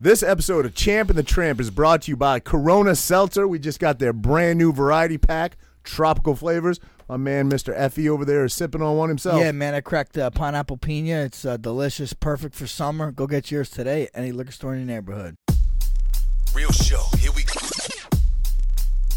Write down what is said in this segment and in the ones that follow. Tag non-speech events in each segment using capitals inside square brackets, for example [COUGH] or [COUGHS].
This episode of Champ and the Tramp is brought to you by Corona Seltzer. We just got their brand new variety pack, tropical flavors. My man, Mr. Effie, over there is sipping on one himself. Yeah, man, I cracked uh, pineapple pina. It's uh, delicious, perfect for summer. Go get yours today at any liquor store in your neighborhood. Real show, here we go.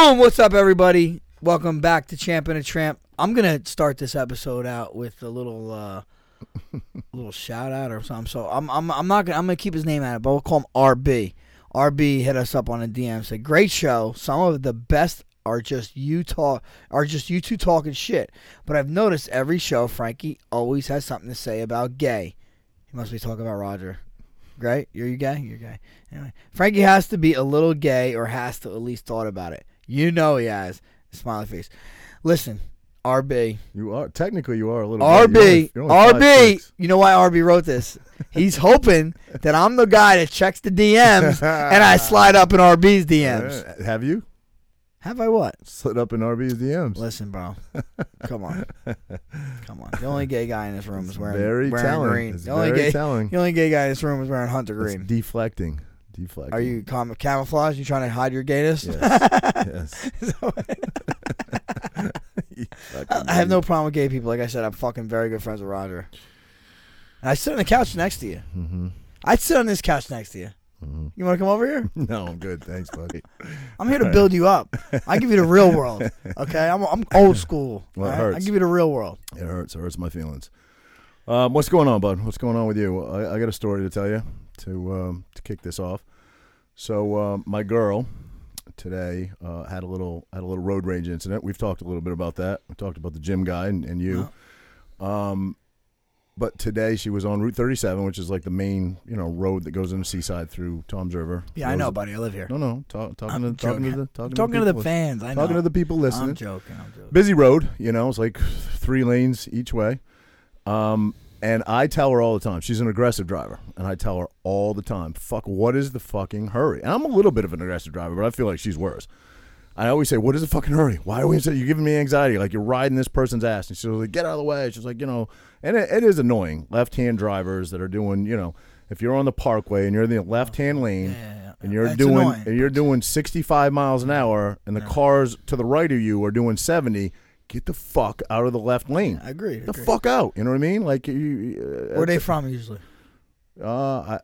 Boom! What's up, everybody? Welcome back to Champ and a Tramp. I'm gonna start this episode out with a little, uh, [LAUGHS] little shout out or something. So I'm, I'm, I'm not gonna, I'm gonna keep his name out of it, but we'll call him RB. RB hit us up on a DM. Said, "Great show. Some of the best are just you talk, are just you two talking shit. But I've noticed every show, Frankie always has something to say about gay. He must be talking about Roger." Right? you're you gay. You're gay. Anyway, Frankie has to be a little gay, or has to at least thought about it. You know he has. Smiley face. Listen, RB. You are technically you are a little bit. You're only- RB. you're only RB. 5'6". You know why RB wrote this? He's hoping that I'm the guy that checks the DMs and I slide up in RB's DMs. Have you Have I what? slid up in RB's DMs? Listen, bro. [LAUGHS] Come on. Come on. The only gay guy in this room is wearing, very wearing telling. green. It's the only very gay telling. the only gay guy in this room is wearing hunter It's green. deflecting. Are you com- camouflage? You trying to hide your gayness? Yes. [LAUGHS] yes. [LAUGHS] Fucking I have no problem with gay people. Like I said, I'm fucking very good friends with Roger. And I sit on the couch next to you. Mhm. I'd sit on this couch next to you. Mhm. You want to come over here? [LAUGHS] No, I'm good. Thanks, buddy. I'm here to build you up. I give you the real world. Okay, I'm I'm old school. Well, right? I give you the real world. It hurts. It hurts my feelings. Um, what's going on, bud? What's going on with you? I, I got a story to tell you to um, to kick this off. So um, my girl today uh, had a little had a little road rage incident. We've talked a little bit about that. We talked about the gym guy and, and you. Um, but today she was on Route 37, which is like the main you know road that goes into Seaside through Toms River. Yeah, I know, buddy. I live here. No, no, talk, talking to talking to the talking, talking to the, the people, fans. I know. talking to the people listening I'm joking. I'm joking. busy road. You know, it's like three lanes each way. Um, and I tell her all the time, she's an aggressive driver, and I tell her all the time, "Fuck, what is the fucking hurry?" And I'm a little bit of an aggressive driver, but I feel like she's worse. I always say, "What is the fucking hurry? Why are we? You're giving me anxiety. Like you're riding this person's ass." And she's like, "Get out of the way." She's like, you know, and it, it is annoying. Left-hand drivers that are doing, you know, if you're on the Parkway and you're in the left-hand lane, Yeah, yeah, yeah. and you're That's doing annoying. and you're doing 65 miles an hour and the cars to the right of you are doing 70 get the fuck out of the left lane I agree. The agree. fuck out you know what i mean like you, uh, Where they from usually? uh, I,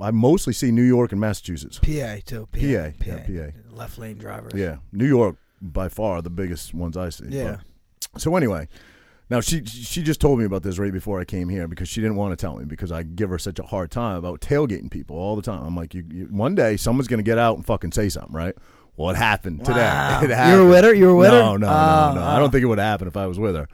I mostly see new york and massachusetts PA too. PA. PA, yeah, PA. Left lane drivers. yeah new york by far the biggest ones i see Yeah. But- so anyway now she she just told me about this right before I came here because she didn't want to tell me because I give her such a hard time about tailgating people all the time. I'm like, you, you one day someone's gonna get out and fucking say something, right? Well, it happened today. Wow. [LAUGHS] It You were with her? You were with her? no, No, no, Oh, no, oh. I don't think it would happen if I was with her.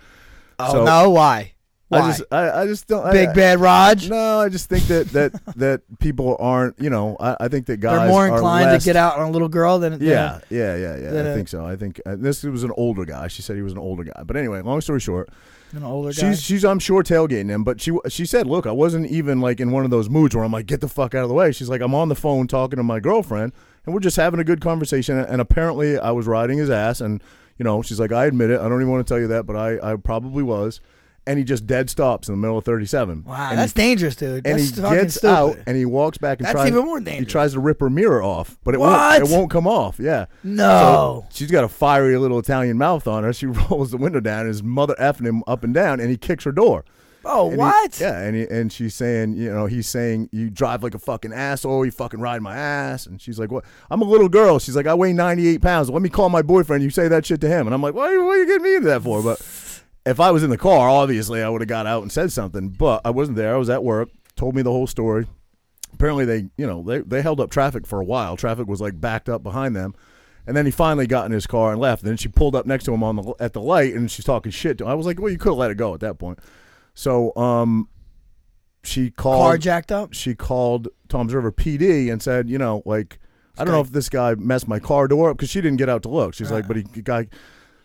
Oh So- no! Why? Why? I just, I, I just don't. Big I, bad Raj. No, I just think that that [LAUGHS] that people aren't. You know, I, I think that guys They're more inclined less- to get out on a little girl than than- Yeah, yeah, yeah, yeah. than I think so. I think uh, this was an older guy. She said he was an older guy. But anyway, long story short, an older guy. She's she's I'm sure tailgating him, but she she said, "Look, I wasn't even like in one of those moods where I'm like, get the fuck out of the way." She's like, "I'm on the phone talking to my girlfriend, and we're just having a good conversation." And apparently, I was riding his ass, and you know, she's like, "I admit it. I don't even want to tell you that, but I I probably was." And he just dead stops in the middle of 37. wow, and that's he, dangerous, dude. and That's he gets stupid. out and he walks back and That's tries even more dangerous. he tries to rip her mirror off, but it What? won't it won't come off. Yeah. no. So she's got a fiery little Italian mouth on her. She [LAUGHS] rolls the window down, and his mother effing him up and down, and he kicks her door. Oh, And he- what? yeah, and he, and she's saying, you know, he's saying you drive like a fucking asshole. You fucking ride my ass. And she's like, what? I'm a little girl. She's like, I weigh 98 pounds. Let me call my boyfriend. You say that shit to him. And I'm like, why, why are you getting me into that for? But if I was in the car, obviously I would have got out and said something. But I wasn't there. I was at work. Told me the whole story. Apparently they, you know, they they held up traffic for a while. Traffic was like backed up behind them. And then he finally got in his car and left. And then she pulled up next to him on the at the light, and she's talking shit to him. I was like, "Well, you could have let it go at that point." So, um, she called Car jacked up. she called Toms River PD and said, you know, like I don't know if this guy messed my car door up because she didn't get out to look. She's like, but he guy.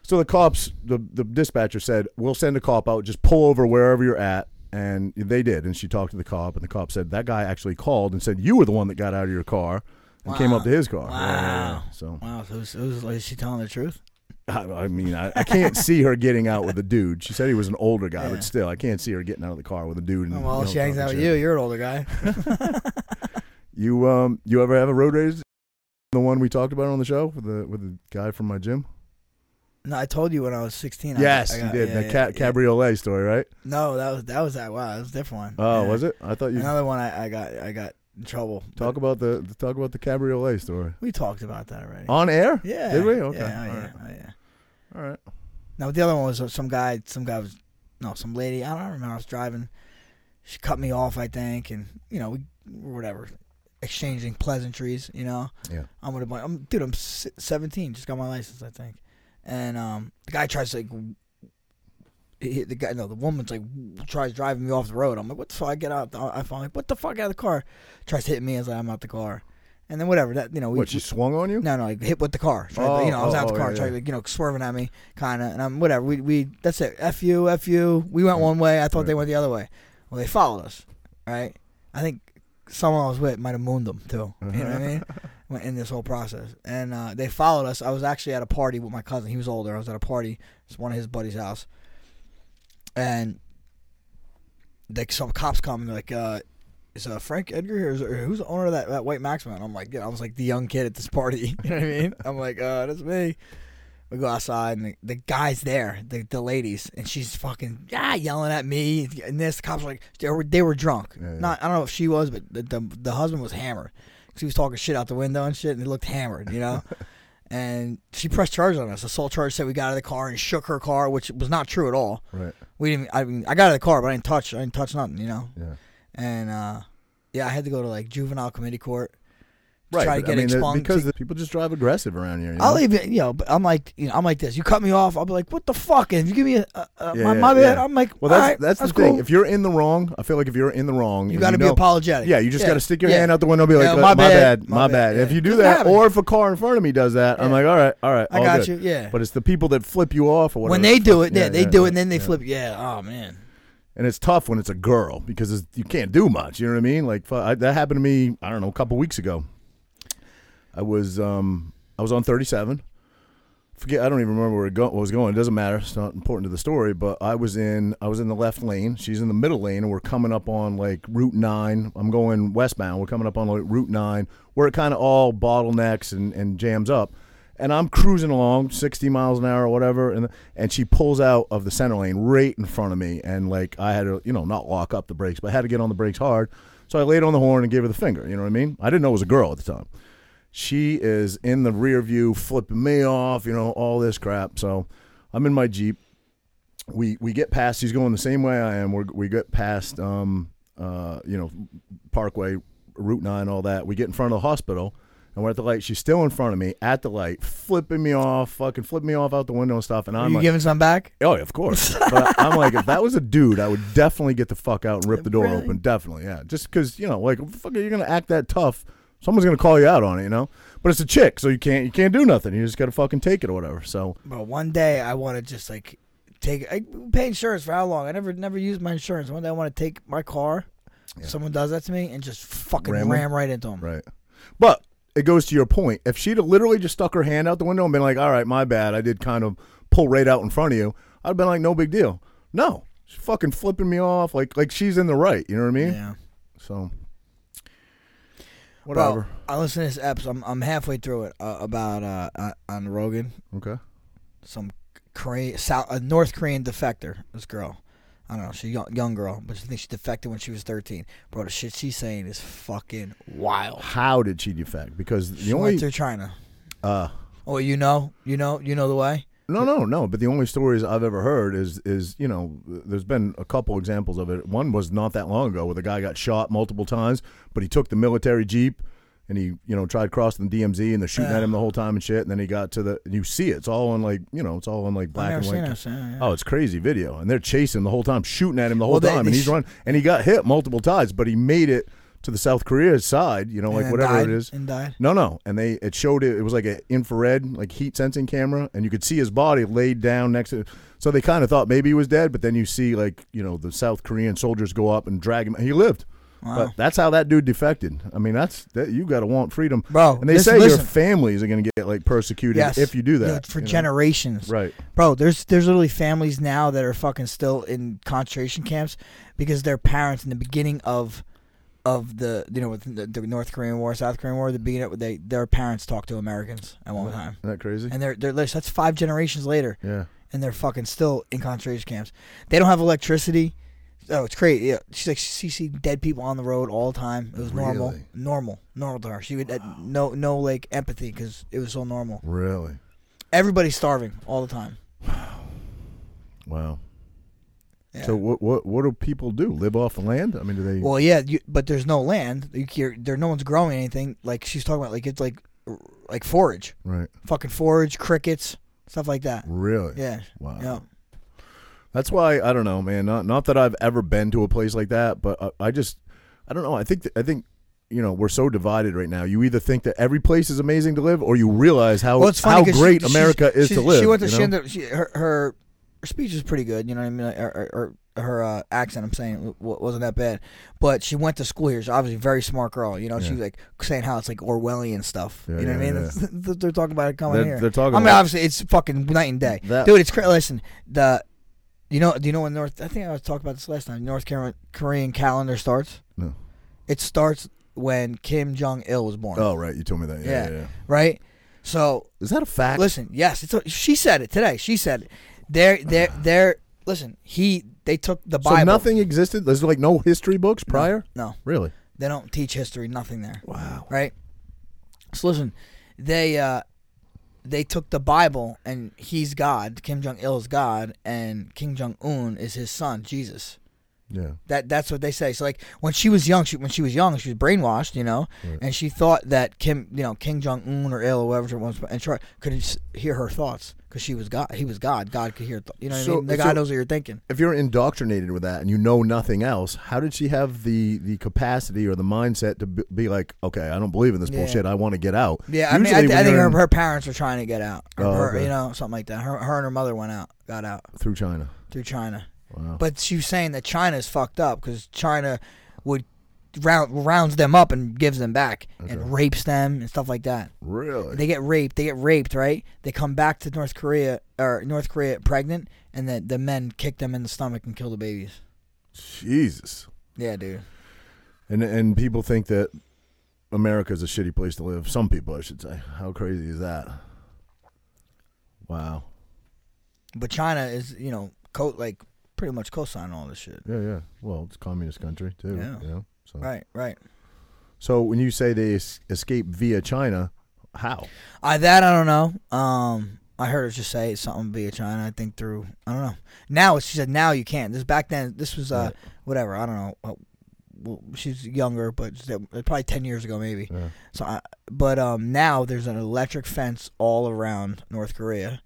So the cops, the the dispatcher said, we'll send a cop out. Just pull over wherever you're at. And they did. And she talked to the cop, and the cop said that guy actually called and said you were the one that got out of your car and came up to his car. Yeah, yeah, yeah. Wow. So Wow, so it was, it was, is she telling the truth? I, I mean, I, I can't see her getting out with a dude. She said he was an older guy, Yeah. but still, I can't see her getting out of the car with a dude. And, Oh, well, you know, she hangs out with you. You're an older guy. [LAUGHS] You um, you ever have a road rage? The one we talked about on the show with the with the guy from my gym. no, I told you when I was 16. I yes, I you got- did yeah, the yeah, ca- yeah. cabriolet story, right? No, that was that was that. Wow, that was a different one. Oh, Yeah. was it? I thought you Another one I, I got I got in trouble. talk about the talk about the cabriolet story We talked about that already. on air. yeah. did we? Okay, Yeah, oh, all yeah, right. oh, yeah. All right. Now the other one was uh, some guy. Some guy was no, some lady. I don't remember. I was driving. She cut me off, I think, and you know we whatever, exchanging pleasantries. You know, Yeah. I'm with a bunch. I'm dude. I'm 17. Just got my license, I think. And um, the guy tries to like. He, the guy, no, the woman's like tries driving me off the road. I'm like, what the fuck? I get out. I I'm like, what the fuck out of the car? Tries hitting me as I'm out the car, and then whatever. That you know, we, What she swung on you? no, no, like hit with the car. Tried Oh, you know, I was oh, out the oh, car, yeah, tried yeah. to, you know, swerving at me, kind of, and I'm whatever. We, we, that's it. F you, F you. We went one way. I thought they went the other way. Well, they followed us, right? I think someone I was with might have mooned them too. You know what I mean? [LAUGHS] In this whole process, and uh, they followed us. I was actually at a party with my cousin. He was older. I was at a party. It's one of his buddies' house, and like some cops come and like, uh, is uh, Frank Edgar here? Is, or who's the owner of that, that white Maxima? And I'm like, yeah, I was like the young kid at this party. [LAUGHS] You know what I mean? I'm like, uh, that's me. We go outside and the, the guy's there, the, the ladies, and she's fucking yeah yelling at me. And this the cops like they were they were drunk. Yeah, yeah. Not I don't know if she was, but the the, the husband was hammered. 'Cause he was talking shit out the window and shit, and he looked hammered, you know. [LAUGHS] and she pressed charge on us. Assault charge said we got out of the car and shook her car, which was not true at all. Right. We didn't. I mean, I got out of the car, but I didn't touch. I didn't touch nothing, you know. Yeah. And uh, yeah, I had to go to like juvenile committee court. Right. Try to get I mean, expunged. because the people just drive aggressive around here. You know? I'll even, you know, but I'm like, you know, I'm like this. You cut me off, I'll be like, what the fuck? And if you give me a, a, a Yeah, my, yeah, bad, yeah. I'm like, well, that's right, that's the that's thing. If you're in the wrong, I feel like if you're in the wrong, you got to be know- apologetic. Yeah, you just got to stick your yeah. hand out the window and be like, Yeah, "Uh, my my, bad, my my bad,". If you do that, or if a car in front of me does that, I'm like, all right, all right, I got you. Yeah. But it's the people that flip you off or whatever. when they do it, yeah, yeah, they do it, and then they flip. Yeah. Oh man. And it's tough when it's a girl because it's, you can't do much. You know what I mean? Like I, that happened to me. I don't know, a couple weeks ago. I was um I was on 37. Forget I don't even remember where it go, what was going. It doesn't matter. It's not important to the story. But I was in I was in the left lane. She's in the middle lane, and we're coming up on like Route Nine. I'm going westbound. We're coming up on like Route Nine, where it kind of all bottlenecks and, and jams up. And I'm cruising along 60 miles an hour or whatever, and and she pulls out of the center lane right in front of me, and like I had to you know not lock up the brakes, but I had to get on the brakes hard. So I laid on the horn and gave her the finger. You know what I mean? I didn't know it was a girl at the time she is in the rear view flipping me off, you know, all this crap. So I'm in my Jeep. We we get past he's going the same way I am. We're, we get past um uh you know Parkway, Route 9 all that. We get in front of the hospital and we're at the light. She's still in front of me at the light, flipping me off, fucking flipping me off out the window and stuff and I'm you like giving some back? Oh, yeah, of course. but [LAUGHS] I'm like, if that was a dude, I would definitely get the fuck out and rip the door Really? open. Definitely, yeah. Just because you know, like, fuck, you're gonna act that tough. Someone's gonna call you out on it, you know. But it's a chick, so you can't you can't do nothing. You just gotta fucking take it or whatever. So But one day I want to just like take. I pay insurance for how long? I never never used my insurance. One day I want to take my car. Yeah. Someone does that to me and just fucking Ram ram, right into them. right, but it goes to your point. If she'd have literally just stuck her hand out the window and been like, "All right, my bad. I did kind of pull right out in front of you," I'd have been like, "No big deal." No, she's fucking flipping me off like like she's in the right. You know what I mean? Yeah. So whatever. Well, I listen to this episode. I'm, I'm halfway through it uh, about uh, uh, on Rogan. okay. Some Korean, South, a North Korean defector. This girl. I don't know. She's a young, young girl, but she thinks she defected when she was 13. Bro, the shit she's saying is fucking wild. How did she defect? Because the She only went through China. uh Oh, you know, you know, you know the way. No, no, no. But the only stories I've ever heard is is you know there's been a couple examples of it. One was not that long ago where the guy got shot multiple times, but he took the military jeep and he you know tried crossing the DMZ and they're shooting at him the whole time and shit. And then he got to the you see it. It's all on like you know it's all on like black never and seen white. this. Yeah, yeah. Oh, it's crazy video, and they're chasing the whole time, shooting at him the whole Well, they- time, and he's running, and he got hit multiple times, but he made it to the South Korea side, you know, And like whatever died it is. And died. No, no, and they it showed it. It was like an infrared, like heat sensing camera, and you could see his body laid down next to. So they kind of thought maybe he was dead, but then you see like you know the South Korean soldiers go up and drag him. He lived. Wow. But that's how that dude defected. I mean, that's that you got to want freedom, Bro, And they listen- say listen. your families are going to get like persecuted Yes. if you do Yeah, that for you know? generations. Right. Bro, there's there's literally families now that are fucking still in concentration camps because their parents in the beginning of of the you know with the, the North Korean War, South Korean War, the beginning of, they their parents talked to Americans at one time, Isn't that crazy? and they're they're that's five generations later, yeah. and they're fucking still in concentration camps. They don't have electricity. Oh, it's crazy. Yeah, she's like she see dead people on the road all the time. It was normal, Really? normal, normal to her. She would uh, no no like empathy because it was so normal. Really. Everybody's starving all the time. Wow. Wow. Yeah. So what what what do people do? Live off the land? I mean, do they? Well, yeah, you, but there's no land. You can't, there, no one's growing anything. Like she's talking about, like it's like, like forage, right. fucking forage, crickets, stuff like that. Really. Yeah, Wow. yeah. That's why I don't know, man. Not not that I've ever been to a place like that, but I, I just I don't know. I think that, I think you know we're so divided right now. You either think that every place is amazing to live, or you realize how Well, funny great she- America is to live. She went to you know? Shinder. She, her, her her speech is pretty good. You know what I mean? Her, her, her uh, accent, I'm saying, wasn't that bad. But she went to school here. She's obviously a very smart girl. You know, Yeah. she's like saying how it's like Orwellian stuff. Yeah, you know what I mean? yeah. They're talking about it coming They're- here. they're talking I mean, obviously, it's fucking night and day, That- dude. It's crazy. Listen, the you know, do you know when North? I think I was talking about this last time. North Korean, Korean calendar starts. No. It starts when Kim Jong Il was born. Oh right, you told me that. Yeah, Yeah. yeah. yeah. Right. So Is that a fact? Listen, yes, it's a, she said it today. She said it. They're [SIGHS] they're they're listen. He they took the Bible. so nothing existed. There's like no history books prior. No, Really? they don't teach history. Nothing there. Wow. Right. So listen, they uh they took the Bible and he's God. Kim Jong Il is God, and Kim Jong Un is his son, Jesus. Yeah. That that's what they say. So like when she was young, she when she was young, she was brainwashed, you know, Right. and she thought that Kim, you know, Kim Jong Un or Il or whatever it was, and try, could hear her thoughts because she was God. He was God. God could hear. Th- you know what So- I mean? The so- God knows what you're thinking. If you're indoctrinated with that and you know nothing else, how did she have the the capacity or the mindset to be, be like, okay, I don't believe in this Yeah. bullshit. I want to get out. Yeah, I mean, I, th- I think her, in- her parents were trying to get out. Or Oh, her, okay. You know, something like that. Her, her and her mother went out, got out through China. through China. Wow. But she was saying that China's fucked up because China would round rounds them up and gives them back Okay. and rapes them and stuff like that. really? They get raped. They get raped, right? They come back to North Korea or North Korea pregnant, and the the men kick them in the stomach and kill the babies. Jesus. Yeah, dude. And and people think that America is a shitty place to live. Some people, I should say. How crazy is that? Wow. But China is, you know, co- like pretty much co-signing all this shit. Yeah, yeah. Well, it's a communist country too. Yeah. You know? So, Right, right. so when you say they es- escape via China, how? I that I don't know. Um, I heard her just say something via China. I think through I don't know. Now she said now you can't. This back then. This was uh Right. whatever. I don't know. Uh, well, she's younger, but uh, probably ten years ago maybe. Yeah. So, I, but um, now there's an electric fence all around North Korea,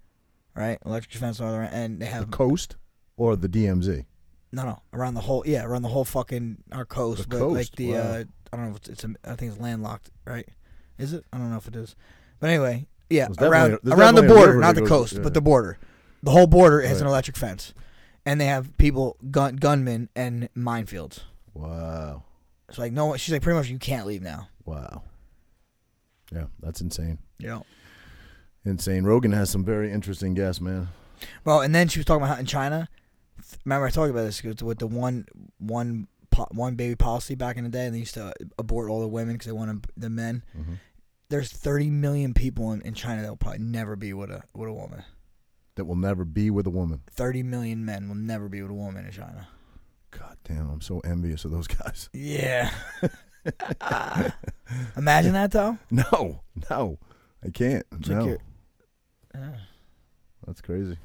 right? Electric fence all around, and they have The have coast or the DMZ? No, no, around the whole, yeah, around the whole fucking our coast, The but like coast, the, wow. uh, I don't know, if it's, it's a, I think it's landlocked, right? Is it? I don't know if it is, but anyway, yeah, There's around definitely- there's around the definitely a border, river not that the goes- coast, yeah. but the border. The whole border has an Right. electric fence, and they have people gun gunmen and minefields. Wow. It's like no, one- she's like pretty much you can't leave now. Wow. Yeah, that's insane. Yeah. Insane. Rogan has some very interesting guests, man. Well, and then she was talking about how in China. Remember, I talked about this with the- with the one one one baby policy back in the day, and they used to abort all the women because they wanted the men. Mhm. There's 30 million people in, in China that will probably never be with a with a woman. That will never be with a woman. 30 million men will never be with a woman in China. God damn, I'm so envious of those guys. [LAUGHS] Yeah. Imagine that though. No, no, I can't. It's no, like Yeah. that's crazy.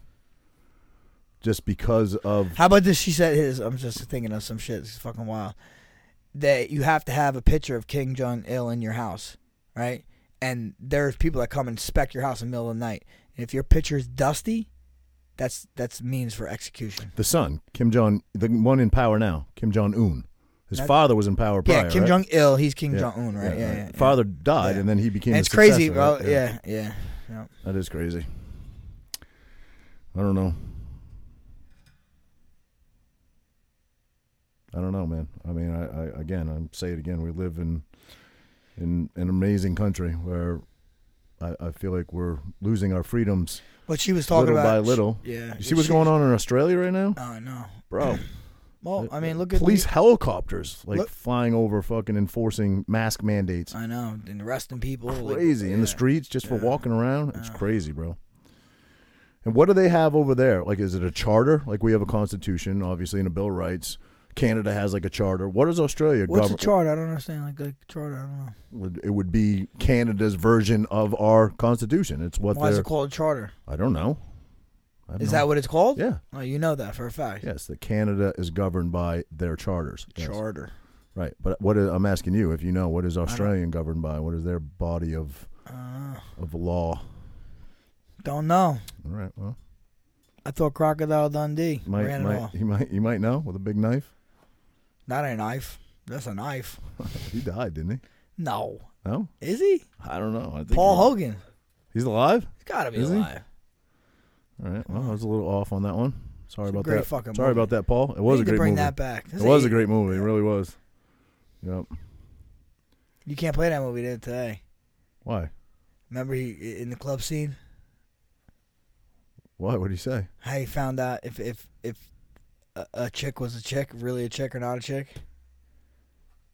Just because of How about this? She said his. I'm just thinking of some shit. It's fucking wild. That you have to have a picture of Kim Jong Il in your house. right? And there's people that come and inspect your house in the middle of the night. And if your picture is dusty, that's that's means for execution. The son, Kim Jong, the one in power now, Kim Jong Un. His That- father was in power prior. yeah, Kim right? Jong Il, he's Kim Yeah, Jong Un, right? Yeah, yeah. yeah. Father died, Yeah. and then he became. And the it's crazy, successor, bro. right? Yeah, yeah. yeah. that is crazy. I don't know. I don't know, man. I mean, I, I again, I say it again. We live in in an amazing country where I, I feel like we're losing our freedoms But she was talking little about by little. Yeah. You see what's going on in Australia right now, Oh no. bro? [CLEARS THROAT] Well, I mean, look at police helicopters like Look- flying over, fucking enforcing mask mandates. I know, and arresting people. like, Crazy in the yeah. streets just for walking around. It's Yeah. crazy, bro. And what do they have over there? Like, is it a charter? Like we have a constitution, obviously, and a bill of rights. Canada has like a charter. What is Australia? What's a charter? I don't understand. Like a charter, I don't know. would- It would be Canada's version of our constitution. It's what Why is they're. it called a charter? I don't know. I don't Is know. that what it's called? Yeah. Oh, you know that for a fact. Yes, that Canada is governed by their charters. Yes. Charter. Right, but what is, I'm asking you, if you know, what is Australian governed by? What is their body of I of law? Don't know. All right, well, I thought Crocodile Dundee might, ran it might, off. you might you might know with a big knife. Not a knife. That's a knife. [LAUGHS] He died, didn't he? No. No, Is he? I don't know. I think Paul he- Hogan. He's alive. He's got to be Is he? alive. All right. Well, I was a little off on that one. Sorry It's a about great that. fucking Sorry movie. about that, Paul. It was a need to great bring movie. that back. It was a great movie. It really was. Yep. You can't play that movie there today. Why? Remember he in the club scene? Why? What did he say? How he found out if if if a, a chick was a chick, really a chick or not a chick?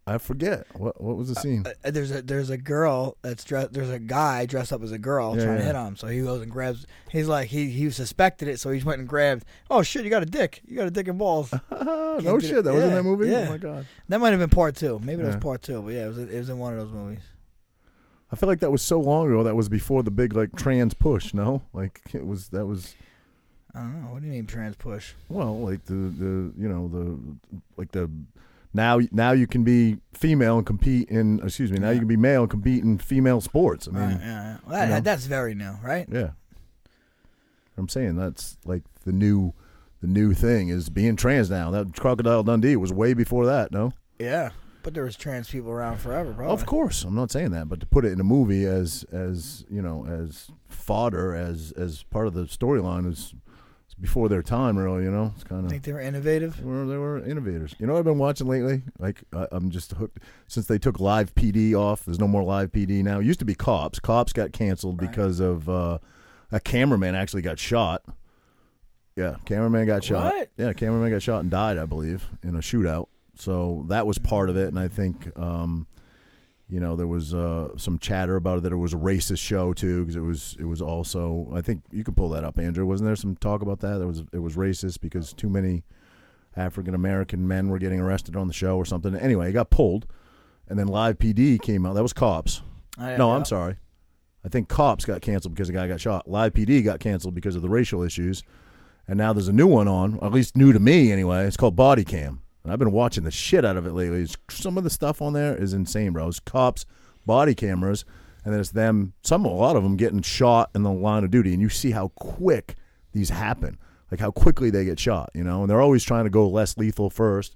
I forget. What What was the scene? Uh, there's a there's a girl that's dressed. There's a guy dressed up as a girl Yeah, trying to hit on him. So he goes and grabs. He's like he he suspected it, so he went and grabbed. Oh shit! You got a dick. You got a dick and balls. [LAUGHS] no did it. shit. That was in Yeah, that movie. yeah. Oh my god. That might have been part two. Maybe that Yeah. was part two. But yeah, it was it was in one of those movies. I feel like that was so long ago. That was before the big like trans push. No, like it was. That was I don't know. What do you mean trans push? well, like the the you know the like the now now you can be female and compete in. Excuse me. Now Yeah. you can be male and compete in female sports. I mean, right, yeah, yeah. Well, that, you know. that's very new, right? yeah. I'm saying that's like the new the new thing is being trans now. That Crocodile Dundee was way before that. No. Yeah. But there was trans people around forever, probably. Of course, I'm not saying that, but to put it in a movie as as you know as fodder as as part of the storyline is, is before their time, really. You know, it's kind I of think they were innovative. they were, they were innovators. You know, what I've been watching lately. Like I, I'm just hooked since they took live PD off. There's no more live PD now. It used to be cops. Cops got canceled Right. because of uh, a cameraman actually got shot. Yeah, cameraman got shot. What? Yeah, cameraman got shot and died, I believe, in a shootout. So that was part of it, and I think, um, you know, there was uh, some chatter about it that it was a racist show too, because it was it was also. I think you can pull that up, Andrew. Wasn't there some talk about that? There was it was racist because too many African American men were getting arrested on the show or something. Anyway, it got pulled, and then Live PD came out. That was cops. I, No, I- I'm sorry. I think cops got canceled because a guy got shot. Live PD got canceled because of the racial issues, and now there's a new one on, at least new to me anyway. It's called Body Cam, and I've been watching the shit out of it lately. It's, some of the stuff on there is insane, bro. It's cops, body cameras, and then it's them. Some, a lot of them getting shot in the line of duty, and you see how quick these happen, like how quickly they get shot. You know, and they're always trying to go less lethal first.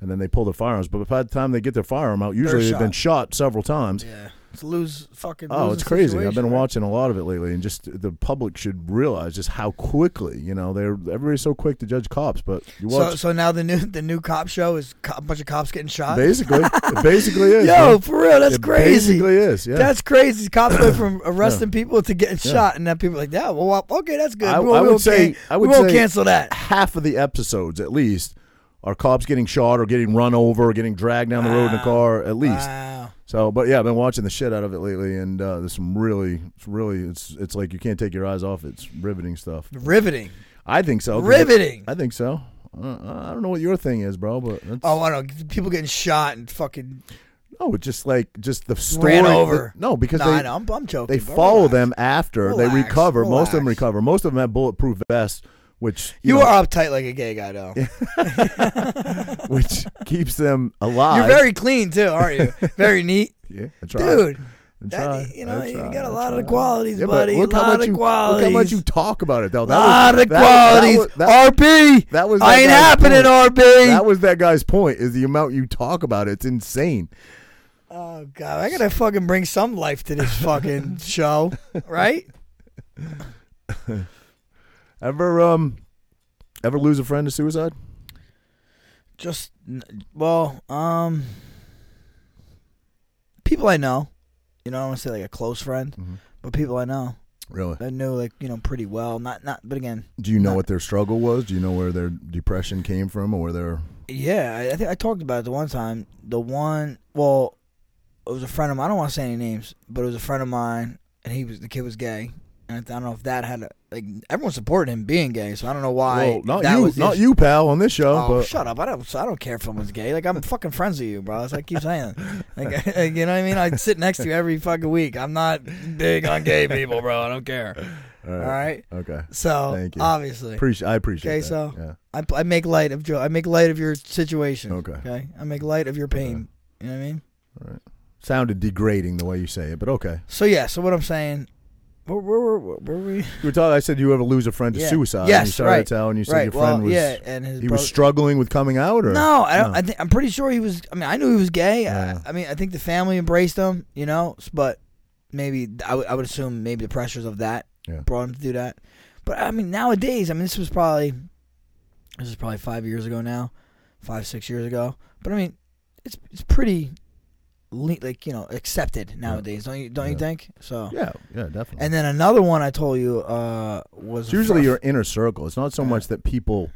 And then they pull their firearms, but by the time they get their firearm out, usually they've been shot several times. Yeah. It's lose fucking. Oh, it's crazy. I've been watching a lot of it lately, and just the public should realize just how quickly, you know, they're everybody's so quick to judge cops, but you So, watch so now the new the new cop show is co- a bunch of cops getting shot. basically, it basically [LAUGHS] is. Yo, man. for real, that's it crazy. Basically is. Yeah. That's crazy. Cops go from [COUGHS] arresting people to getting shot, and then people are like, "Yeah, well, okay, that's good. I- we I would say- can- I would we won't cancel that." half of the episodes, at least, are cops getting shot or getting run over or getting dragged down the road in a car. At least. Wow. So, but yeah, I've been watching the shit out of it lately, and uh, there's some really, it's really, it's it's like you can't take your eyes off. it. It's riveting stuff. Riveting, I think so. riveting. I think so. Uh, I don't know what your thing is, bro, but that's, Oh, I don't know. People getting shot and fucking. No, just like just the story. Ran over. the- no, because No, they know. I'm, I'm joking. they follow relax. them after they Relax, recover. Most of them recover. Most of them have bulletproof vests, which You know, are uptight like a gay guy, though. [LAUGHS] which keeps them alive. You're very clean too, aren't you? [LAUGHS] very neat, yeah, dude. I That- you know, I you got a lot of the qualities, Yeah, buddy. Look a lot of you qualities. look how much you talk about it though. A That lot was, of that- that qualities. was- that- RP. that was I that ain't happening, point. RP. That was that guy's point. Is the amount you talk about it. It's insane. oh god, I gotta fucking bring some life to this fucking [LAUGHS] show, right? Ever um, ever lose a friend to suicide? Just well, um, people I know. You know, I don't want to say like a close friend, Mhm. but people I know. Really? I know like you know pretty well. Not not, but again, Do you know Not- what their struggle was? Do you know where their depression came from, or where their Yeah, I, I think I talked about it the one time. The one, well, it was a friend of mine. I don't want to say any names, but it was a friend of mine, and he was the kid was gay, I don't know if that had a, like everyone supported him being gay, so I don't know why. well, not that you, was not you, pal, on this show. Oh, but shut up! I don't. I don't care if someone's gay. Like I'm fucking friends with you, bro. That's what I keep saying. Like, [LAUGHS] like, you know what I mean? I sit next to you every fucking week. I'm not big on gay people, bro. I don't care. all All right. okay. So Thank you. obviously, Appreciate. I appreciate. Okay, that. so- yeah. I, I make light of Joe. I make light of your situation. Okay. Okay. I make light of your pain. You know what I mean? All right. Sounded degrading the way you say it, but okay. So yeah. So what I'm saying, where where where, were we? You were talking. I said you ever lose a friend to Yeah. suicide. and Yes, you started right. to tell, and you said right. your friend well, was yeah, and his he brother- was struggling with coming out, or No, I don't. I think I'm pretty sure he was. I mean, I knew he was gay. Yeah. I, I mean, I think the family embraced him. You know, s- but maybe I would- I would assume maybe the pressures of that Yeah. brought him to do that. But I mean, nowadays, I mean, this was probably this is probably five years ago now, five six years ago. But I mean, it's it's pretty like you know accepted nowadays. Don't you don't you Yeah. think so? yeah, yeah, definitely. And then another one I told you uh, was It's usually your inner circle. It's not so much that people,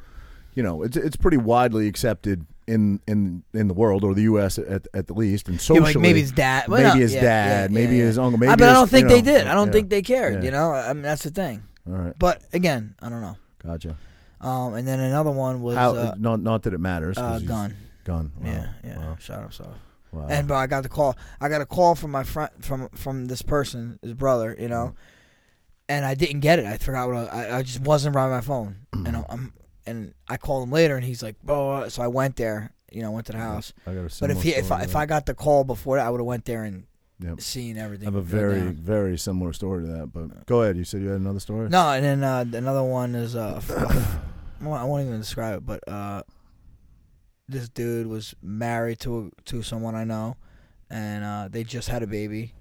you know, it's it's pretty widely accepted in in in the world or the U.S. at at the least, and Yeah, socially. like maybe his dad, well, maybe no, his yeah, dad, yeah, maybe yeah, his yeah. uncle. Maybe I, but I his- don't think you they know, did. I don't yeah. think they cared. Yeah. You know, I mean that's the thing. All right, But again, I don't know. gotcha. Um, and then another one was How? uh, not not that it matters. 'cause uh, he's gun. Gun. Wow. Yeah, yeah. Wow. Shot himself. Wow. And but I got the call. I got a call from my friend from from this person, his brother. You Mm-hmm. know, and I didn't get it. I forgot what I, I, I just wasn't by my phone. Mm-hmm. and I'm, I'm and I called him later, and he's like, "Bro," so I went there. You know, went to the house. I got a But if he if I, if. I got the call before that, I would have went there and Yep. seen everything. I have a very down. very similar story to that. But go ahead. You said you had another story. No, and then uh, another one is uh, f- f- well, I won't even describe it, but uh, this dude was married to to someone I know, and uh, they just had a baby,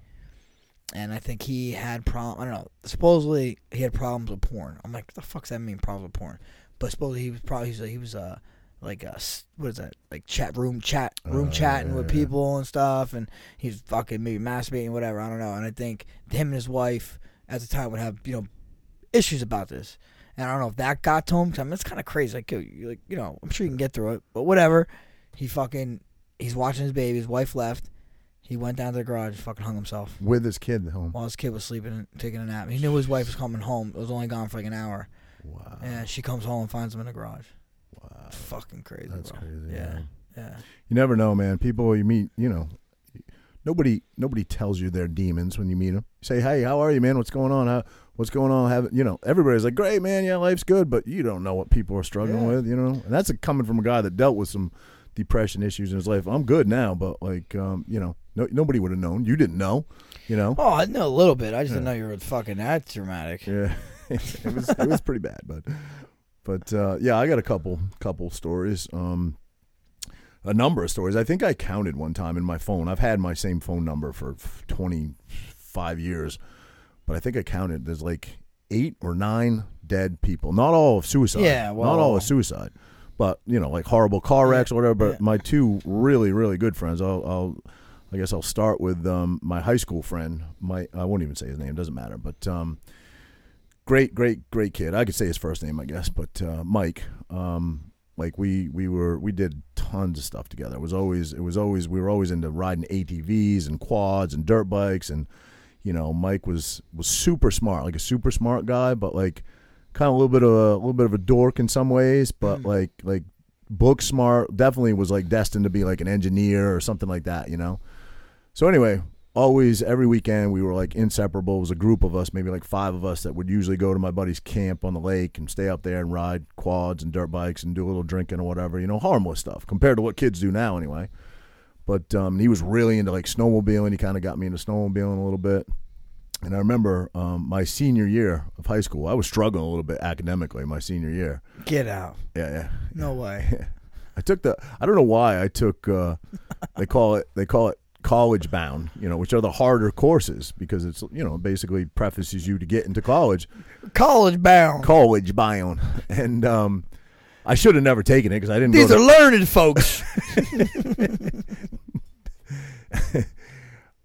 and I think he had problem. I don't know. Supposedly he had problems with porn. I'm like, what the fuck's that mean? Problems with porn? But supposedly he was probably he was, uh like uh what is that like chat room chat room Oh, chatting yeah, with yeah. people and stuff, and he's fucking maybe masturbating whatever. I don't know. And I think him and his wife at the time would have you know issues about this. And I don't know if that got to him. 'cause I mean, it's kind of crazy. Like, you like, you know, I'm sure you can get through it, but whatever. He fucking, he's watching his baby. His wife left. He went down to the garage, and fucking hung himself With his kid at home. while his kid was sleeping, and taking a nap. He knew his wife was coming home. It was only gone for like an hour, Wow. and she comes home and finds him in the garage. Wow. It's fucking crazy. That's bro. crazy. Yeah, man. yeah. You never know, man. People you meet, you know, nobody nobody tells you they're demons when you meet them. You say, "Hey, how are you, man? What's going on? How, what's going on?" Have you know? Everybody's like, "Great, man. Yeah, life's good," but you don't know what people are struggling Yeah. with, you know. And that's a, coming from a guy that dealt with some depression issues in his life. I'm good now, but like, um, you know, no, nobody would have known. You didn't know, you know. Oh, I know a little bit. I just didn't know you were fucking that dramatic. Yeah, [LAUGHS] it was it was pretty bad, but but uh, yeah, I got a couple couple stories. Um, a number of stories. I think I counted one time in my phone. I've had my same phone number for twenty five years, but I think I counted. There's like eight or nine dead people. Not all of suicide. Yeah, well, not all of suicide, but you know, like horrible car wrecks or whatever. But yeah. my two really really good friends. I'll. I'll I guess I'll start with um, my high school friend. My I won't even say his name. Doesn't matter. But um, great, great, great kid. I could say his first name, I guess, but uh, Mike. Um, like we we were we did tons of stuff together. It was always it was always we were always into riding ATVs and quads and dirt bikes and you know Mike was was super smart, like a super smart guy, but like kind of a little bit of a, little bit of a dork in some ways, but hmm. like like book smart. Definitely was like destined to be like an engineer or something like that, you know. So anyway, always every weekend we were like inseparable. It was a group of us, maybe like five of us that would usually go to my buddy's camp on the lake and stay up there and ride quads and dirt bikes and do a little drinking or whatever, you know, harmless stuff compared to what kids do now anyway. But um, he was really into like snowmobiling. He kind of got me into snowmobiling a little bit. And I remember um, my senior year of high school, I was struggling a little bit academically my senior year. Get out. Yeah, yeah. No way. [LAUGHS] I took the I don't know why I took uh, they call it they call it college bound, you know, which are the harder courses because it's you know basically prefaces you to get into college. College bound. College bound, and um, I should have never taken it because I didn't. These are to, learned folks. [LAUGHS]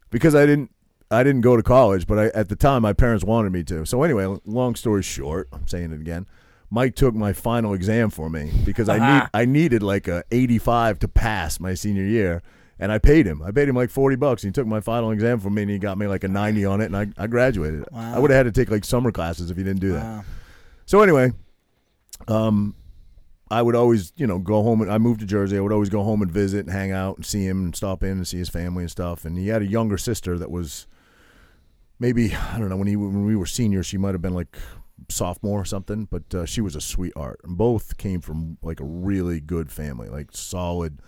because I didn't I didn't go to college, but I, at the time my parents wanted me to. So anyway, long story short, I'm saying it again. Mike took my final exam for me because I need I needed like a 85 to pass my senior year, and I paid him. I paid him like 40 bucks. And He took my final exam for me, and he got me like a 90 on it, and I, I graduated. Wow. I would have had to take like summer classes if he didn't do that. Wow. So anyway, um, I would always, you know, go home. And I moved to Jersey. I would always go home and visit and hang out and see him and stop in and see his family and stuff. And he had a younger sister that was maybe I don't know when he when we were seniors. She might have been like sophomore or something, but uh, she was a sweetheart. And both came from like a really good family, like solid,